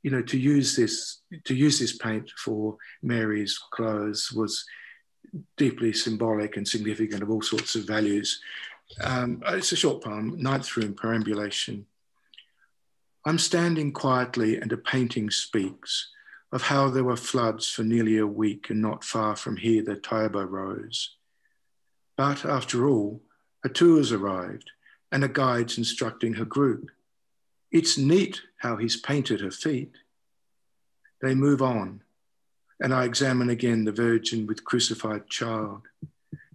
you know, to use this to use this paint for Mary's clothes was deeply symbolic and significant of all sorts of values. Um, it's a short poem, Ninth Room Perambulation. I'm standing quietly and a painting speaks of how there were floods for nearly a week and not far from here the Tiber rose. But after all, a tour's arrived and a guide's instructing her group. It's neat how he's painted her feet. They move on, and I examine again the Virgin with crucified child.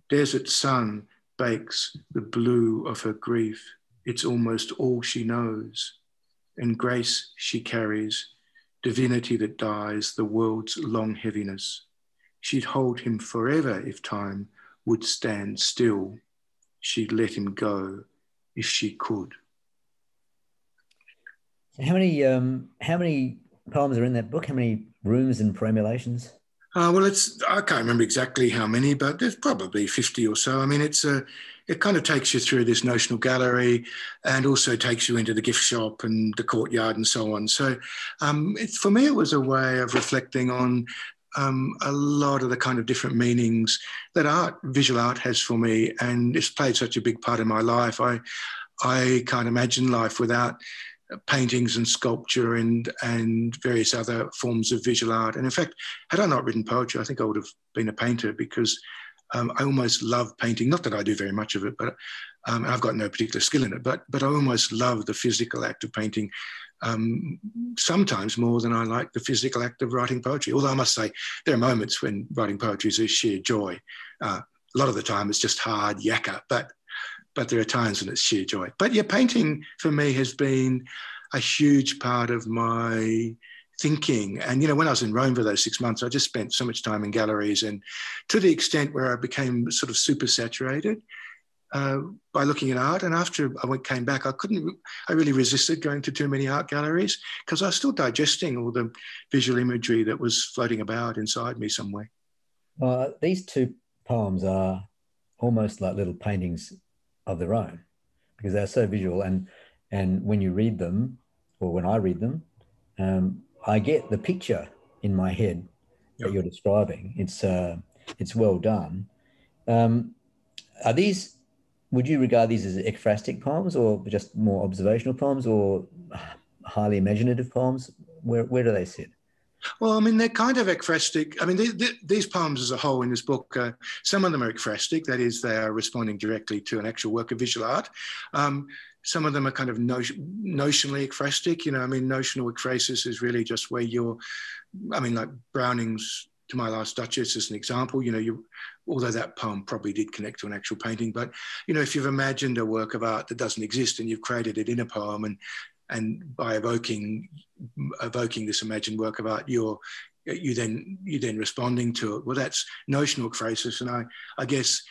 Desert sun bakes the blue of her grief. It's almost all she knows. And grace she carries divinity that dies, the world's long heaviness. She'd hold him forever if time would stand still. She'd let him go if she could. How many um, how many poems are in that book? How many rooms and perambulations? Uh, well, it's I can't remember exactly how many, but there's probably fifty or so. I mean, it's a it kind of takes you through this notional gallery and also takes you into the gift shop and the courtyard and so on. So um, it, for me, it was a way of reflecting on um, a lot of the kind of different meanings that art, visual art has for me. And it's played such a big part in my life. I, I can't imagine life without paintings and sculpture and and various other forms of visual art. And in fact, had I not written poetry, I think I would have been a painter because um, I almost love painting. Not that I do very much of it, but um, I've got no particular skill in it. But but I almost love the physical act of painting. Um, sometimes more than I like the physical act of writing poetry. Although I must say, there are moments when writing poetry is a sheer joy. Uh, a lot of the time, it's just hard yakka, but but there are times when it's sheer joy. But yeah, painting for me has been a huge part of my thinking. And, you know, when I was in Rome for those six months, I just spent so much time in galleries and to the extent where I became sort of super saturated uh, by looking at art. And after I went, came back, I couldn't, I really resisted going to too many art galleries because I was still digesting all the visual imagery that was floating about inside me somewhere. Well, these two poems are almost like little paintings of their own because they're so visual and and when you read them or when I read them, um, I get the picture in my head yep. that you're describing. It's uh, it's well done. Um, are these? Would you regard these as ekphrastic poems, or just more observational poems, or highly imaginative poems? Where where do they sit? Well, I mean, they're kind of ekphrastic. I mean, they, they, these poems as a whole in this book, uh, some of them are ekphrastic, that is, they are responding directly to an actual work of visual art. Um, some of them are kind of notion, notionally ekphrastic. You know, I mean, notional ekphrasis is really just where you're, I mean, like Browning's To My Last Duchess as an example, you know, you, although that poem probably did connect to an actual painting, but, you know, if you've imagined a work of art that doesn't exist and you've created it in a poem and, and by evoking, evoking this imagined work of art, you're, you then, you then responding to it. Well, that's notional ekphrasis. And I, I guess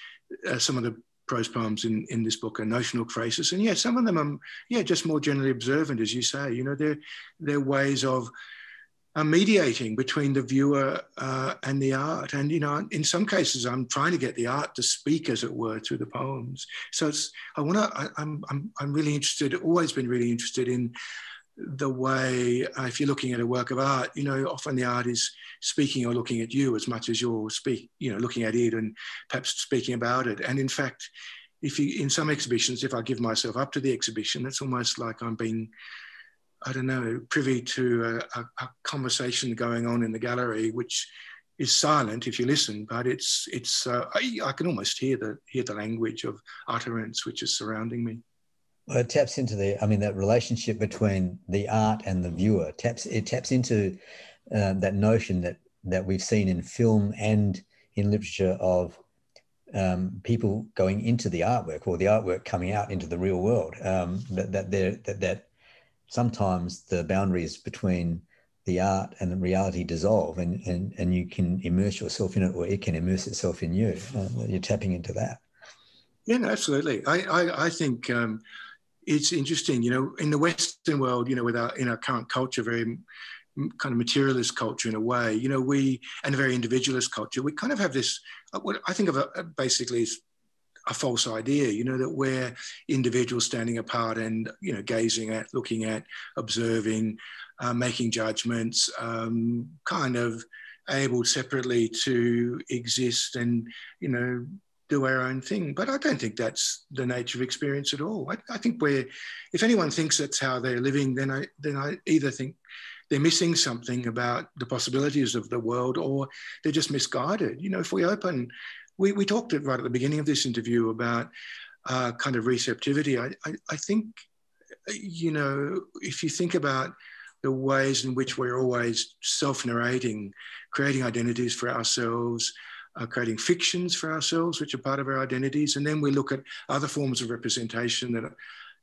uh, some of the prose poems in, in this book are notional ekphrasis. And yeah, some of them are, yeah, just more generally observant, as you say. You know, they're, they're ways of uh, mediating between the viewer uh, and the art. And, you know, in some cases, I'm trying to get the art to speak, as it were, through the poems. So it's, I want to, I'm, I'm, I'm really interested, always been really interested in the way, uh, if you're looking at a work of art, you know, often the art is speaking or looking at you as much as you're speak, you know, looking at it and perhaps speaking about it. And in fact, if you, in some exhibitions, if I give myself up to the exhibition, it's almost like I'm being, I don't know, privy to a, a, a conversation going on in the gallery, which is silent if you listen, but it's, it's, uh, I, I can almost hear the, hear the language of utterance which is surrounding me. Well, it taps into the, I mean, that relationship between the art and the viewer taps, it taps into uh, that notion that that we've seen in film and in literature of um, people going into the artwork or the artwork coming out into the real world. Um, that that, that that sometimes the boundaries between the art and the reality dissolve, and and and you can immerse yourself in it, or it can immerse itself in you. Uh, you're tapping into that. Yeah, absolutely. I I, I think. Um, it's interesting, you know, in the Western world, you know, with our in our current culture, very kind of materialist culture in a way. You know, we and a very individualist culture. We kind of have this. Uh, what I think of a, basically a false idea. You know that we're individuals standing apart and you know gazing at, looking at, observing, uh, making judgments, um, kind of able separately to exist and you know do our own thing. But I don't think that's the nature of experience at all. I, I think we're, if anyone thinks that's how they're living, then I then I either think they're missing something about the possibilities of the world or they're just misguided. You know, if we open, we, we talked right at the beginning of this interview about uh, kind of receptivity. I, I, I think, you know, if you think about the ways in which we're always self narrating, creating identities for ourselves, uh, creating fictions for ourselves, which are part of our identities. And then we look at other forms of representation that,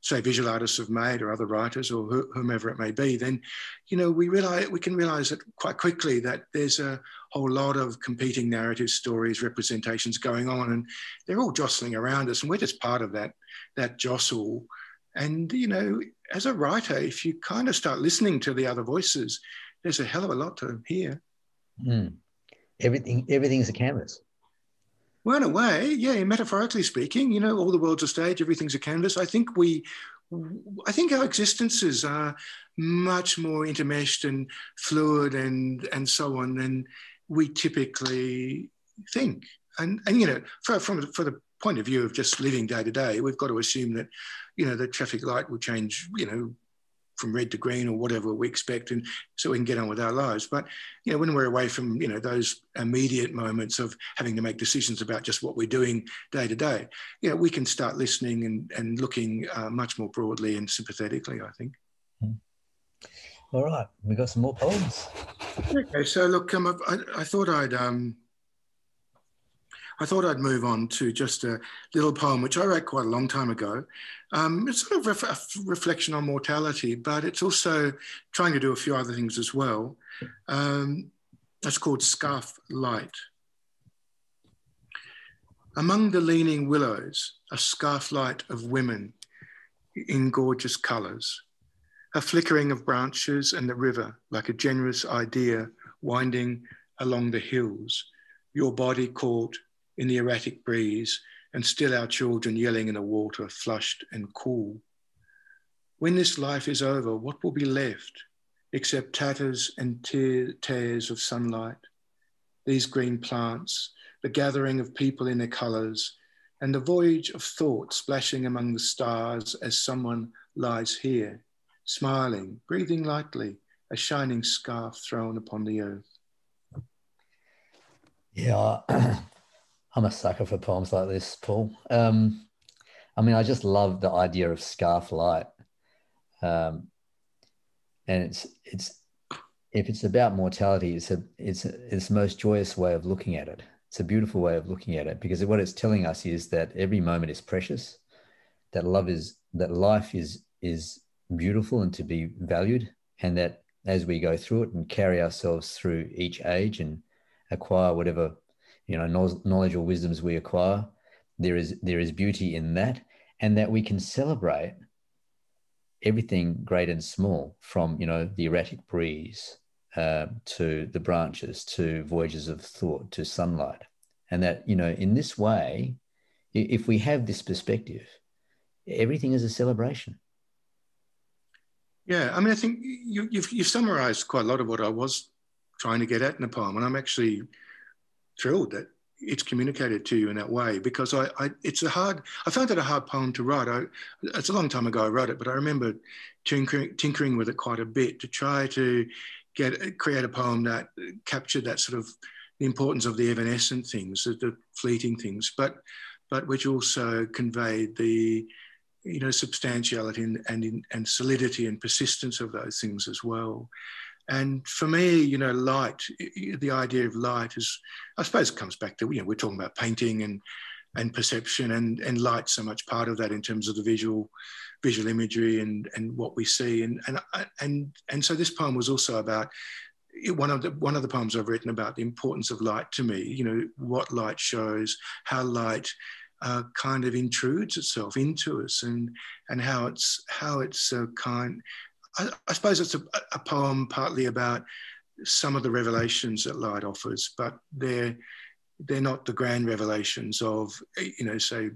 say, visual artists have made or other writers or wh- whomever it may be. Then, you know, we realize we can realize that quite quickly that there's a whole lot of competing narratives, stories, representations going on, and they're all jostling around us, and we're just part of that that jostle. And you know, as a writer, if you kind of start listening to the other voices, there's a hell of a lot to hear. Mm everything everything's a canvas. Well, in a way, yeah. Metaphorically speaking, you know, all the world's a stage, everything's a canvas. I think we, I think our existences are much more intermeshed and fluid and and so on than we typically think. And and you know, for, from for the point of view of just living day to day, we've got to assume that, you know, the traffic light will change, you know, from red to green or whatever we expect, and so we can get on with our lives. But you know, when we're away from you know those immediate moments of having to make decisions about just what we're doing day to day, you know, we can start listening and and looking uh, much more broadly and sympathetically. I think. Hmm. All right, we got some more poems. Okay, so look, um, I, I thought I'd um, I thought I'd move on to just a little poem which I wrote quite a long time ago. Um, it's sort of ref- a reflection on mortality, but it's also trying to do a few other things as well. Um, it's called Scarf Light. Among the leaning willows, a scarf light of women in gorgeous colours, a flickering of branches and the river like a generous idea winding along the hills, your body caught in the erratic breeze, and still our children yelling in the water, flushed and cool. When this life is over, what will be left except tatters and tear, tears of sunlight? These green plants, the gathering of people in their colours, and the voyage of thought splashing among the stars as someone lies here, smiling, breathing lightly, a shining scarf thrown upon the earth. Yeah, <clears throat> I'm a sucker for poems like this, Paul. Um, I mean, I just love the idea of scarf light, um, and it's it's if it's about mortality, it's a it's a, it's the most joyous way of looking at it. It's a beautiful way of looking at it because what it's telling us is that every moment is precious, that love is that life is is beautiful and to be valued, and that as we go through it and carry ourselves through each age and acquire whatever you know knowledge or wisdoms we acquire there is there is beauty in that and that we can celebrate everything great and small from you know the erratic breeze uh, to the branches to voyages of thought to sunlight. And that you know in this way if we have this perspective everything is a celebration. Yeah i mean i think you, you've, you've summarized quite a lot of what i was trying to get at in the poem and i'm actually thrilled that it's communicated to you in that way because I, I, it's a hard I found it a hard poem to write. I, it's a long time ago I wrote it, but I remember tinkering, tinkering with it quite a bit to try to get create a poem that captured that sort of the importance of the evanescent things, the, the fleeting things, but but which also conveyed the you know substantiality and, and and solidity and persistence of those things as well. And for me, you know, light, the idea of light is, I suppose it comes back to, you know, we're talking about painting and, and perception and, and light so much part of that in terms of the visual, visual imagery and, and what we see. And, and, and, and so this poem was also about one of the one of the poems I've written about the importance of light to me. You know what light shows, how light uh, kind of intrudes itself into us, and and how it's how it's uh, kind I, I suppose it's a, a, poem partly about some of the revelations that light offers, but they're they're not the grand revelations of you know say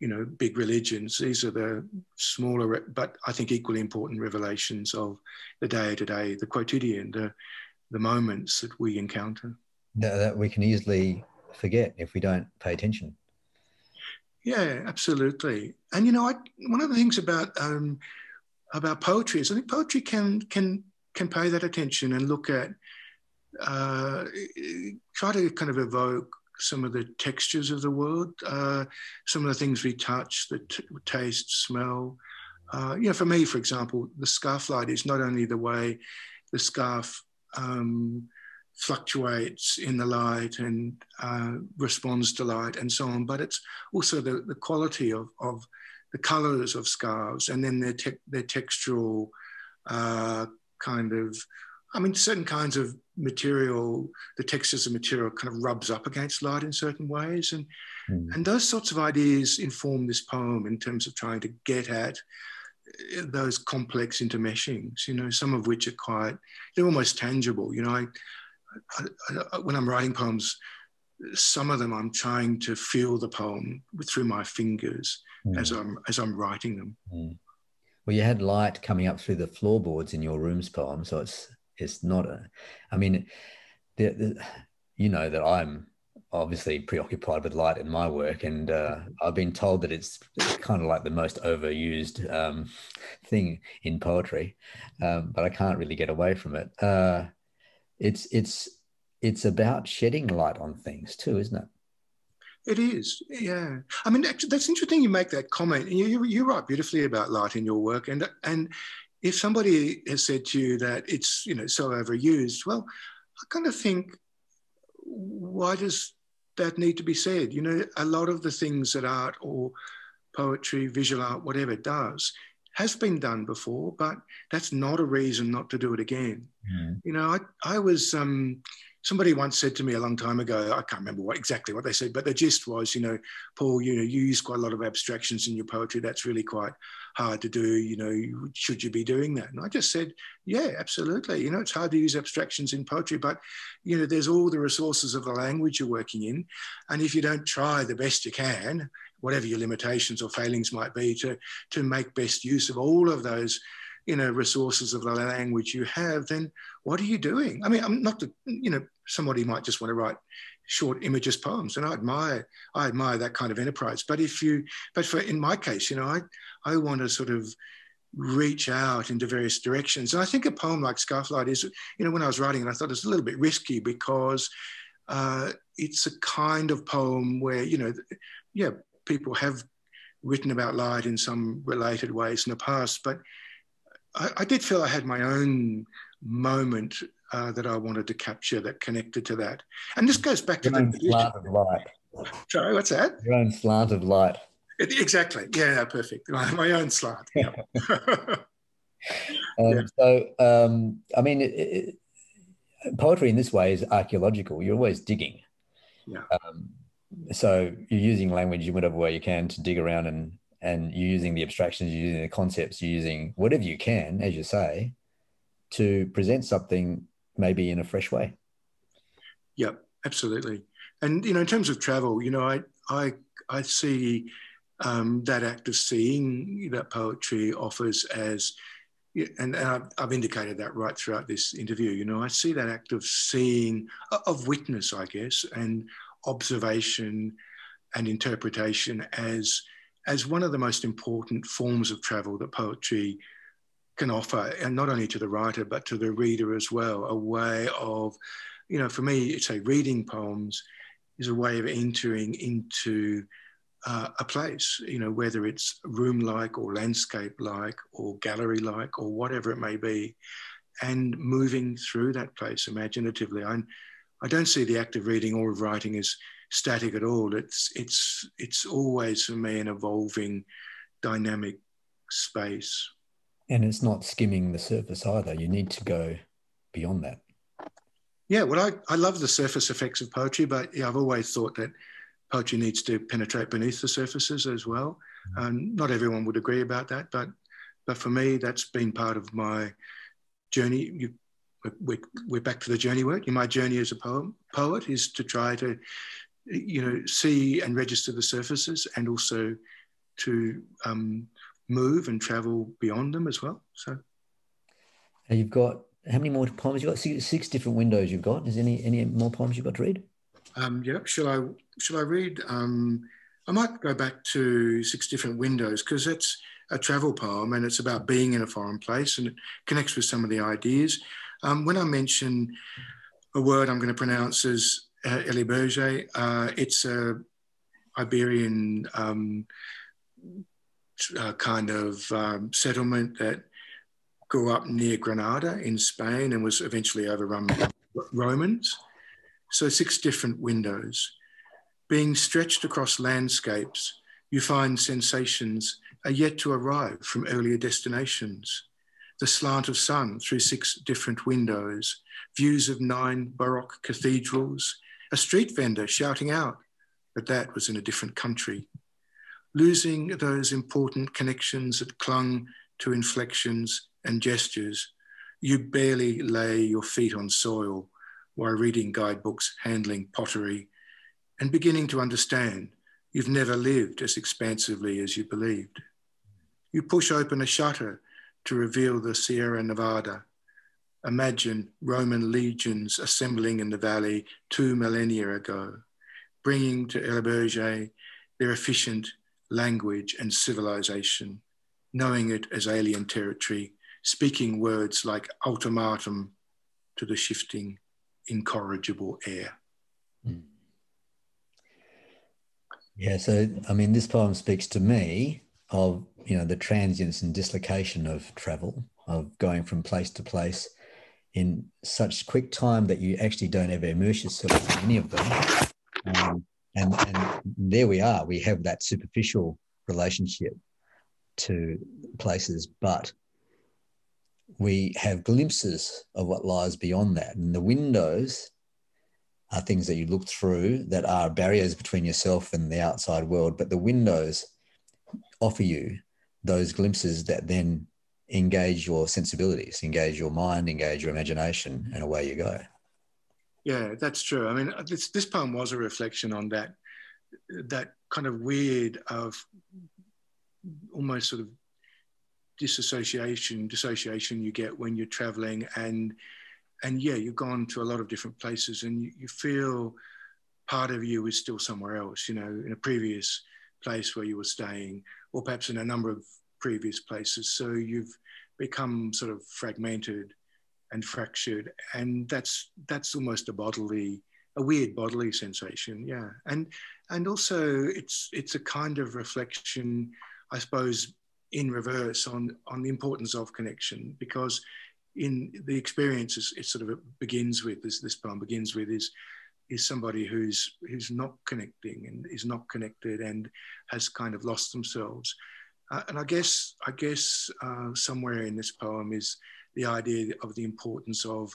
you know big religions. These are the smaller, but I think equally important revelations of the day to day, the quotidian, the the moments that we encounter. That we can easily forget if we don't pay attention. Yeah, absolutely. And you know, I, one of the things about um, about poetry is I think poetry can can can pay that attention and look at uh, try to kind of evoke some of the textures of the world, uh, some of the things we touch, the t- taste, smell. Uh, you know, for me, for example, the scarf light is not only the way the scarf um, fluctuates in the light and uh, responds to light and so on, but it's also the, the quality of, of the colors of scarves and then their, te- their textural uh, kind of, I mean, certain kinds of material, the textures of material kind of rubs up against light in certain ways. And, mm. and those sorts of ideas inform this poem in terms of trying to get at uh, those complex intermeshings, you know, some of which are quite, they're almost tangible. You know, I, I, I, when I'm writing poems, some of them I'm trying to feel the poem through my fingers mm. as I'm as I'm writing them. Mm. Well, you had light coming up through the floorboards in your room's poem, so it's it's not a. I mean, the, the, you know that I'm obviously preoccupied with light in my work, and uh, I've been told that it's, it's, kind of like the most overused um, thing in poetry, um, but I can't really get away from it. Uh, it's it's it's about shedding light on things too, isn't it? It is, yeah. I mean, that's interesting. You make that comment, and you, you write beautifully about light in your work. And and if somebody has said to you that it's you know so overused, well, I kind of think, why does that need to be said? You know, a lot of the things that art or poetry, visual art, whatever does, has been done before, but that's not a reason not to do it again. Mm. You know, I I was. Um, somebody once said to me a long time ago, I can't remember what exactly what they said, but the gist was, you know, Paul, you know, you use quite a lot of abstractions in your poetry. That's really quite hard to do. You know, should you be doing that? And I just said, yeah, absolutely. You know, it's hard to use abstractions in poetry, but you know, there's all the resources of the language you're working in, and if you don't try the best you can, whatever your limitations or failings might be, to to make best use of all of those you know resources of the language you have then what are you doing? I mean i'm not the you know somebody might just want to write short images poems and i admire i admire that kind of enterprise. But if you but for in my case you know i i want to sort of reach out into various directions. And i think a poem like scarflight is you know when i was writing it i thought it was a little bit risky because uh, it's a kind of poem where you know yeah people have written about light in some related ways in the past but I, I did feel I had my own moment uh, that I wanted to capture that connected to that. And this goes back Your to own the slant of light. Sorry, what's that? Your own slant of light. It, exactly. Yeah, perfect. My, my own slant. Yeah. <laughs> um, yeah. So, um, I mean, it, it, poetry in this way is archaeological. You're always digging. Yeah. Um, so you're using language in whatever way you can to dig around and and you're using the abstractions, you're using the concepts, you're using whatever you can, as you say, to present something maybe in a fresh way. Yep, absolutely. And you know, in terms of travel, you know, I I I see um, that act of seeing that poetry offers as, and, and I've, I've, indicated that right throughout this interview. You know, I see that act of seeing, of witness, I guess, and observation and interpretation as as one of the most important forms of travel that poetry can offer, and not only to the writer, but to the reader as well, a way of, you know, for me, it's a reading poems is a way of entering into uh, a place, you know, whether it's room like or landscape like or gallery like or whatever it may be, and moving through that place imaginatively. I, I don't see the act of reading or of writing as static at all. It's it's it's always for me an evolving, dynamic space. And it's not skimming the surface either. You need to go beyond that. Yeah, well, I, I love the surface effects of poetry, but yeah, I've always thought that poetry needs to penetrate beneath the surfaces as well. Mm-hmm. Um, not everyone would agree about that, but But for me, that's been part of my journey. You, we're, we're back to the journey word. My journey as a poem, poet is to try to, you know, see and register the surfaces and also to um, move and travel beyond them as well. So, and you've got how many more poems? You've got six, six different windows. You've got. Is any any more poems you've got to read? Um, yeah. Shall I? Shall I read? Um, I might go back to six different windows because that's a travel poem and it's about being in a foreign place and it connects with some of the ideas. Um, when I mention a word I'm going to pronounce as uh, Eliberge, uh, it's a Iberian um, uh, kind of um, settlement that grew up near Granada in Spain and was eventually overrun by Romans. So, six different windows. Being stretched across landscapes, you find sensations are yet to arrive from earlier destinations. The slant of sun through six different windows, views of nine Baroque cathedrals, a street vendor shouting out, but that was in a different country. Losing those important connections that clung to inflections and gestures, you barely lay your feet on soil while reading guidebooks handling pottery and beginning to understand you've never lived as expansively as you believed. You push open a shutter to reveal the Sierra Nevada. Imagine Roman legions assembling in the valley two millennia ago, bringing to El Berge their efficient language, and civilization, knowing it as alien territory, speaking words like ultimatum to the shifting, incorrigible air. Hmm. Yeah, so I mean, this poem speaks to me of you know the transience and dislocation of travel, of going from place to place in such quick time that you actually don't ever immerse yourself in any of them. Um, and, and there we are. We have that superficial relationship to places, but we have glimpses of what lies beyond that. And the windows are things that you look through that are barriers between yourself and the outside world. But the windows offer you those glimpses that then engage your sensibilities, engage your mind, engage your imagination, and away you go. Yeah, that's true. I mean, this this poem was a reflection on that that kind of weird of almost sort of disassociation dissociation you get when you're traveling and and yeah you've gone to a lot of different places and you, you feel part of you is still somewhere else you know in a previous place where you were staying or perhaps in a number of previous places. So you've become sort of fragmented and fractured and that's that's almost a bodily a weird bodily sensation yeah. And and also it's it's a kind of reflection i suppose in reverse on on the importance of connection because in the experience it sort of begins with this this poem begins with is is somebody who's who's not connecting and is not connected and has kind of lost themselves uh, and i guess i guess uh, somewhere in this poem is the idea of the importance of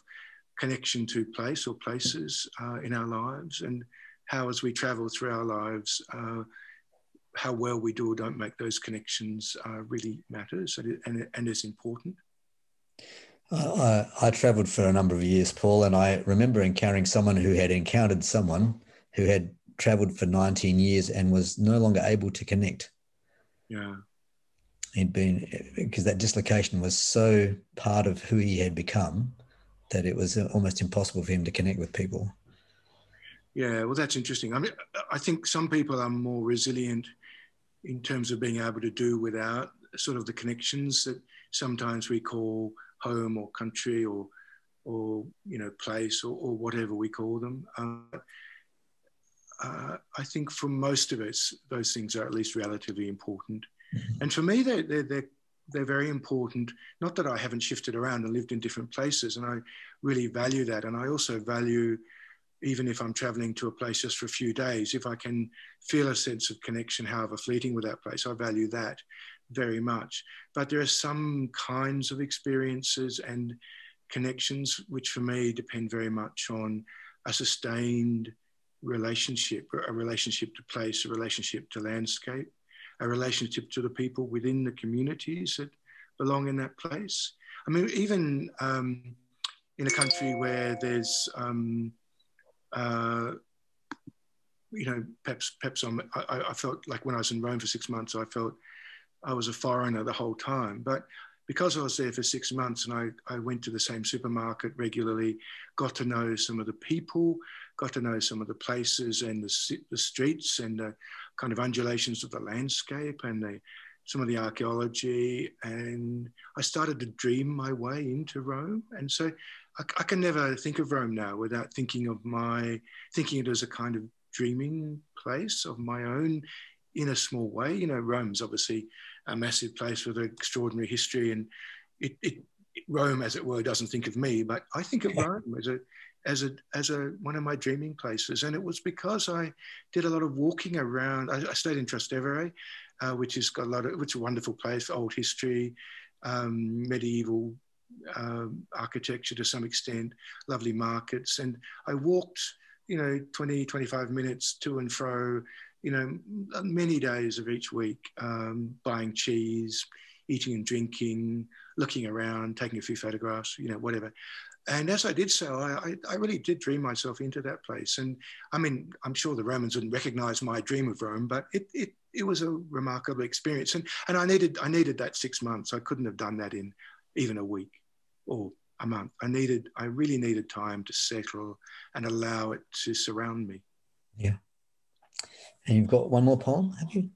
connection to place or places uh, in our lives and how as we travel through our lives uh, how well we do or don't make those connections uh, really matters and, and, and is important. I, I traveled for a number of years paul and i remember encountering someone who had encountered someone who had traveled for 19 years and was no longer able to connect. Yeah he'd been because that dislocation was so part of who he had become that it was almost impossible for him to connect with people. Yeah, well, that's interesting. I mean, I think some people are more resilient in terms of being able to do without sort of the connections that sometimes we call home or country or or you know place or, or whatever we call them. Uh, uh, I think for most of us, those things are at least relatively important. Mm-hmm. And for me, they're, they're, they're, they're very important. Not that I haven't shifted around and lived in different places, and I really value that. And I also value, even if I'm traveling to a place just for a few days, if I can feel a sense of connection, however fleeting with that place, I value that very much. But there are some kinds of experiences and connections which, for me, depend very much on a sustained relationship, a relationship to place, a relationship to landscape a relationship to the people within the communities that belong in that place. I mean, even um, in a country where there's, um, uh, you know, perhaps, perhaps I'm, I, I felt like when I was in Rome for six months, I felt I was a foreigner the whole time. But because I was there for six months and I, I went to the same supermarket regularly, got to know some of the people, got to know some of the places and the, the streets and the kind of undulations of the landscape and the, some of the archaeology. And I started to dream my way into Rome. And so I, I can never think of Rome now without thinking of my, thinking it as a kind of dreaming place of my own in a small way. You know, Rome's obviously a massive place with an extraordinary history, and it, it, Rome, as it were, doesn't think of me, but I think of Rome as a as a as a one of my dreaming places, and it was because I did a lot of walking around. I, I stayed in Trastevere, uh, which has got a lot of which is a wonderful place, old history, um, medieval um, architecture to some extent, lovely markets, and I walked you know 20 25 minutes to and fro you know, many days of each week, um, buying cheese, eating and drinking, looking around, taking a few photographs, you know, whatever. And as I did so, I, I, really did dream myself into that place. And I mean, I'm sure the Romans wouldn't recognize my dream of Rome, but it, it, it was a remarkable experience. And, and I, needed, I needed that six months. I couldn't have done that in even a week or a month. I needed, I really needed time to settle and allow it to surround me. Yeah. And you've got one more poem, have you?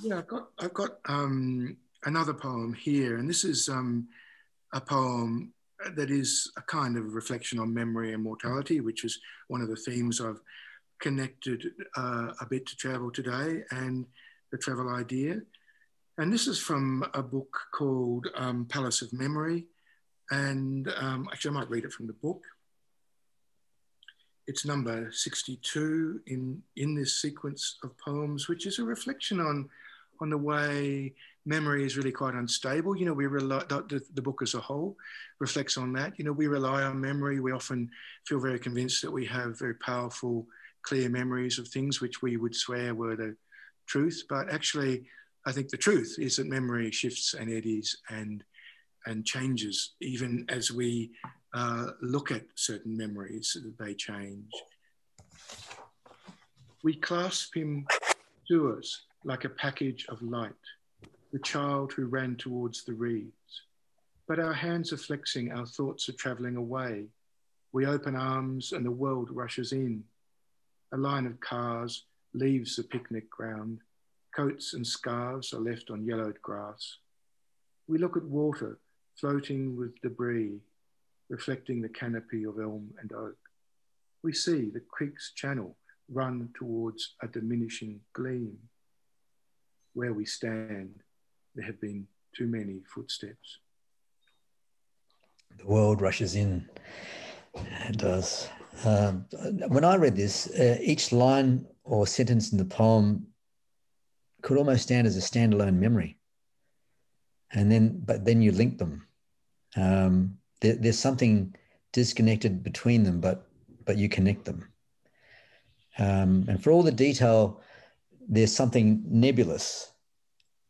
Yeah, I've got I've got um, another poem here, and this is um, a poem that is a kind of reflection on memory and mortality, which is one of the themes I've connected uh, a bit to travel today and the travel idea. And this is from a book called um, Palace of Memory. And um, actually, I might read it from the book it's number 62 in, in this sequence of poems, which is a reflection on, on the way memory is really quite unstable. You know, we rely, the, the book as a whole reflects on that. You know, we rely on memory. We often feel very convinced that we have very powerful, clear memories of things which we would swear were the truth. But actually, I think the truth is that memory shifts and eddies and and changes even as we uh, look at certain memories, they change. We clasp him to us like a package of light, the child who ran towards the reeds. But our hands are flexing, our thoughts are traveling away. We open arms and the world rushes in. A line of cars leaves the picnic ground. Coats and scarves are left on yellowed grass. We look at water floating with debris reflecting the canopy of elm and oak. We see the creek's channel run towards a diminishing gleam. Where we stand, there have been too many footsteps. The world rushes in. It does. Um, when I read this, uh, each line or sentence in the poem could almost stand as a standalone memory. And then, but then you link them. Um, there, there's something disconnected between them, but but you connect them. Um, and for all the detail, there's something nebulous.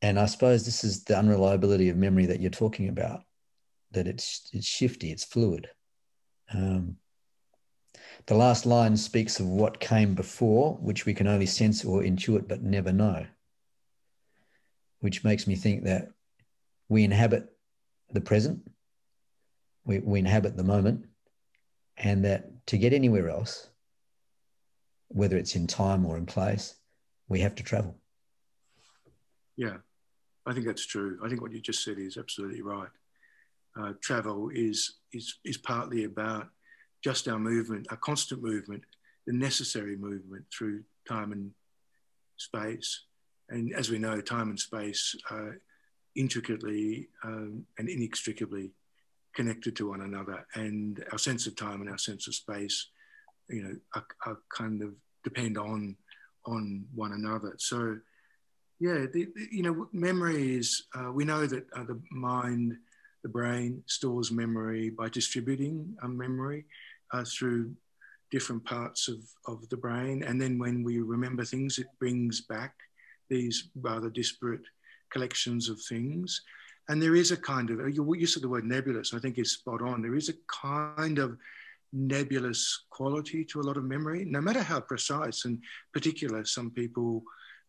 And I suppose this is the unreliability of memory that you're talking about. That it's it's shifty, it's fluid. Um, the last line speaks of what came before, which we can only sense or intuit but never know. Which makes me think that we inhabit the present we, we inhabit the moment, and that to get anywhere else, whether it's in time or in place, we have to travel. Yeah, I think that's true. I think what you just said is absolutely right. Uh, travel is, is, is partly about just our movement, our constant movement, the necessary movement through time and space. And as we know, time and space are intricately um, and inextricably connected to one another and our sense of time and our sense of space you know are, are kind of depend on on one another so yeah the, you know memory is uh, we know that uh, the mind the brain stores memory by distributing a memory uh, through different parts of, of the brain. And then when we remember things it brings back these rather disparate collections of things. And there is a kind of, your use of the word nebulous, I think is spot on. There is a kind of nebulous quality to a lot of memory, no matter how precise. And particular some people,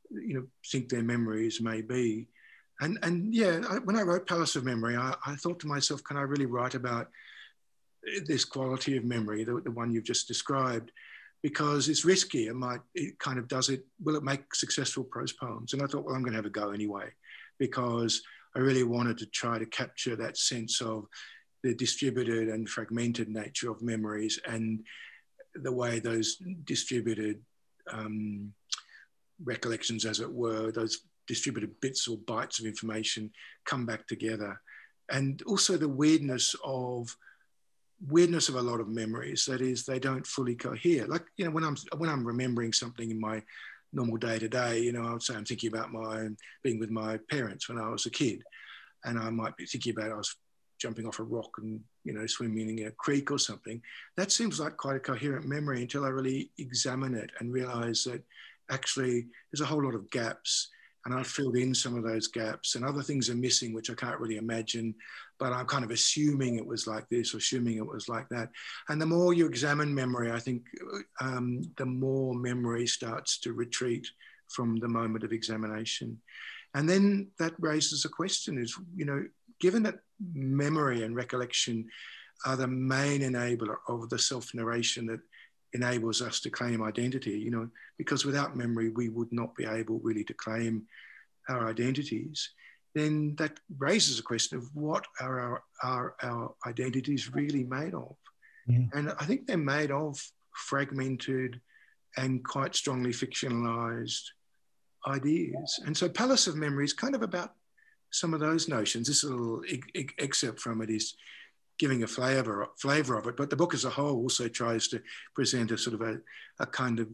you know, think their memories may be. And, and yeah, I, when I wrote Palace of Memory, I, I, thought to myself, can I really write about this quality of memory, the, the one you've just described? Because it's risky. It might, it kind of does it, will it make successful prose poems? And I thought, well, I'm going to have a go anyway, because I really wanted to try to capture that sense of the distributed and fragmented nature of memories and the way those distributed um, recollections, as it were, those distributed bits or bytes of information come back together. And also the weirdness of weirdness of a lot of memories. That is, they don't fully cohere. Like you know, when I'm when I'm remembering something in my normal day to day, you know, I would say I'm thinking about my being with my parents when I was a kid, and I might be thinking about I was jumping off a rock and you know swimming in a creek or something. That seems like quite a coherent memory until I really examine it and realize that actually there's a whole lot of gaps and I've filled in some of those gaps and other things are missing which I can't really imagine but I'm kind of assuming it was like this assuming it was like that. And the more you examine memory I think um, the more memory starts to retreat from the moment of examination. And then that raises a question is you know given that memory and recollection are the main enabler of the self-narration that enables us to claim identity, you know, because without memory, we would not be able really to claim our identities, then that raises a question of what are our, are our identities really made of? Yeah. And I think they're made of fragmented and quite strongly fictionalized ideas. And so Palace of Memory is kind of about some of those notions. This little e- excerpt from it is giving a flavor flavor of it. But the book as a whole also tries to present a sort of a, a kind of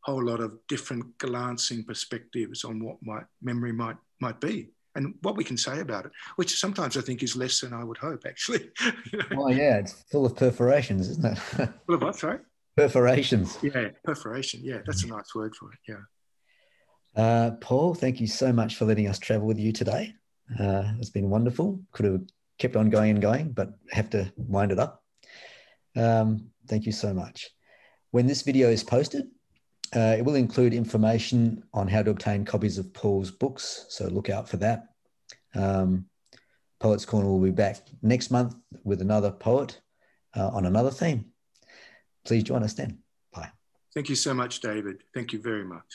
whole lot of different glancing perspectives on what might memory might might be and what we can say about it, which sometimes I think is less than I would hope, actually. <laughs> Oh yeah, it's full of perforations, isn't it? <laughs> full of what? Sorry. Perforations. Yeah, perforation. Yeah, that's a nice word for it. Yeah. Uh, Paul, thank you so much for letting us travel with you today. Uh, it's been wonderful. Could have kept on going and going, but have to wind it up. Um, thank you so much. When this video is posted, uh, it will include information on how to obtain copies of Paul's books, so look out for that. Um, Poets Corner will be back next month with another poet uh, on another theme. Please join us then. Bye. Thank you so much, David. Thank you very much.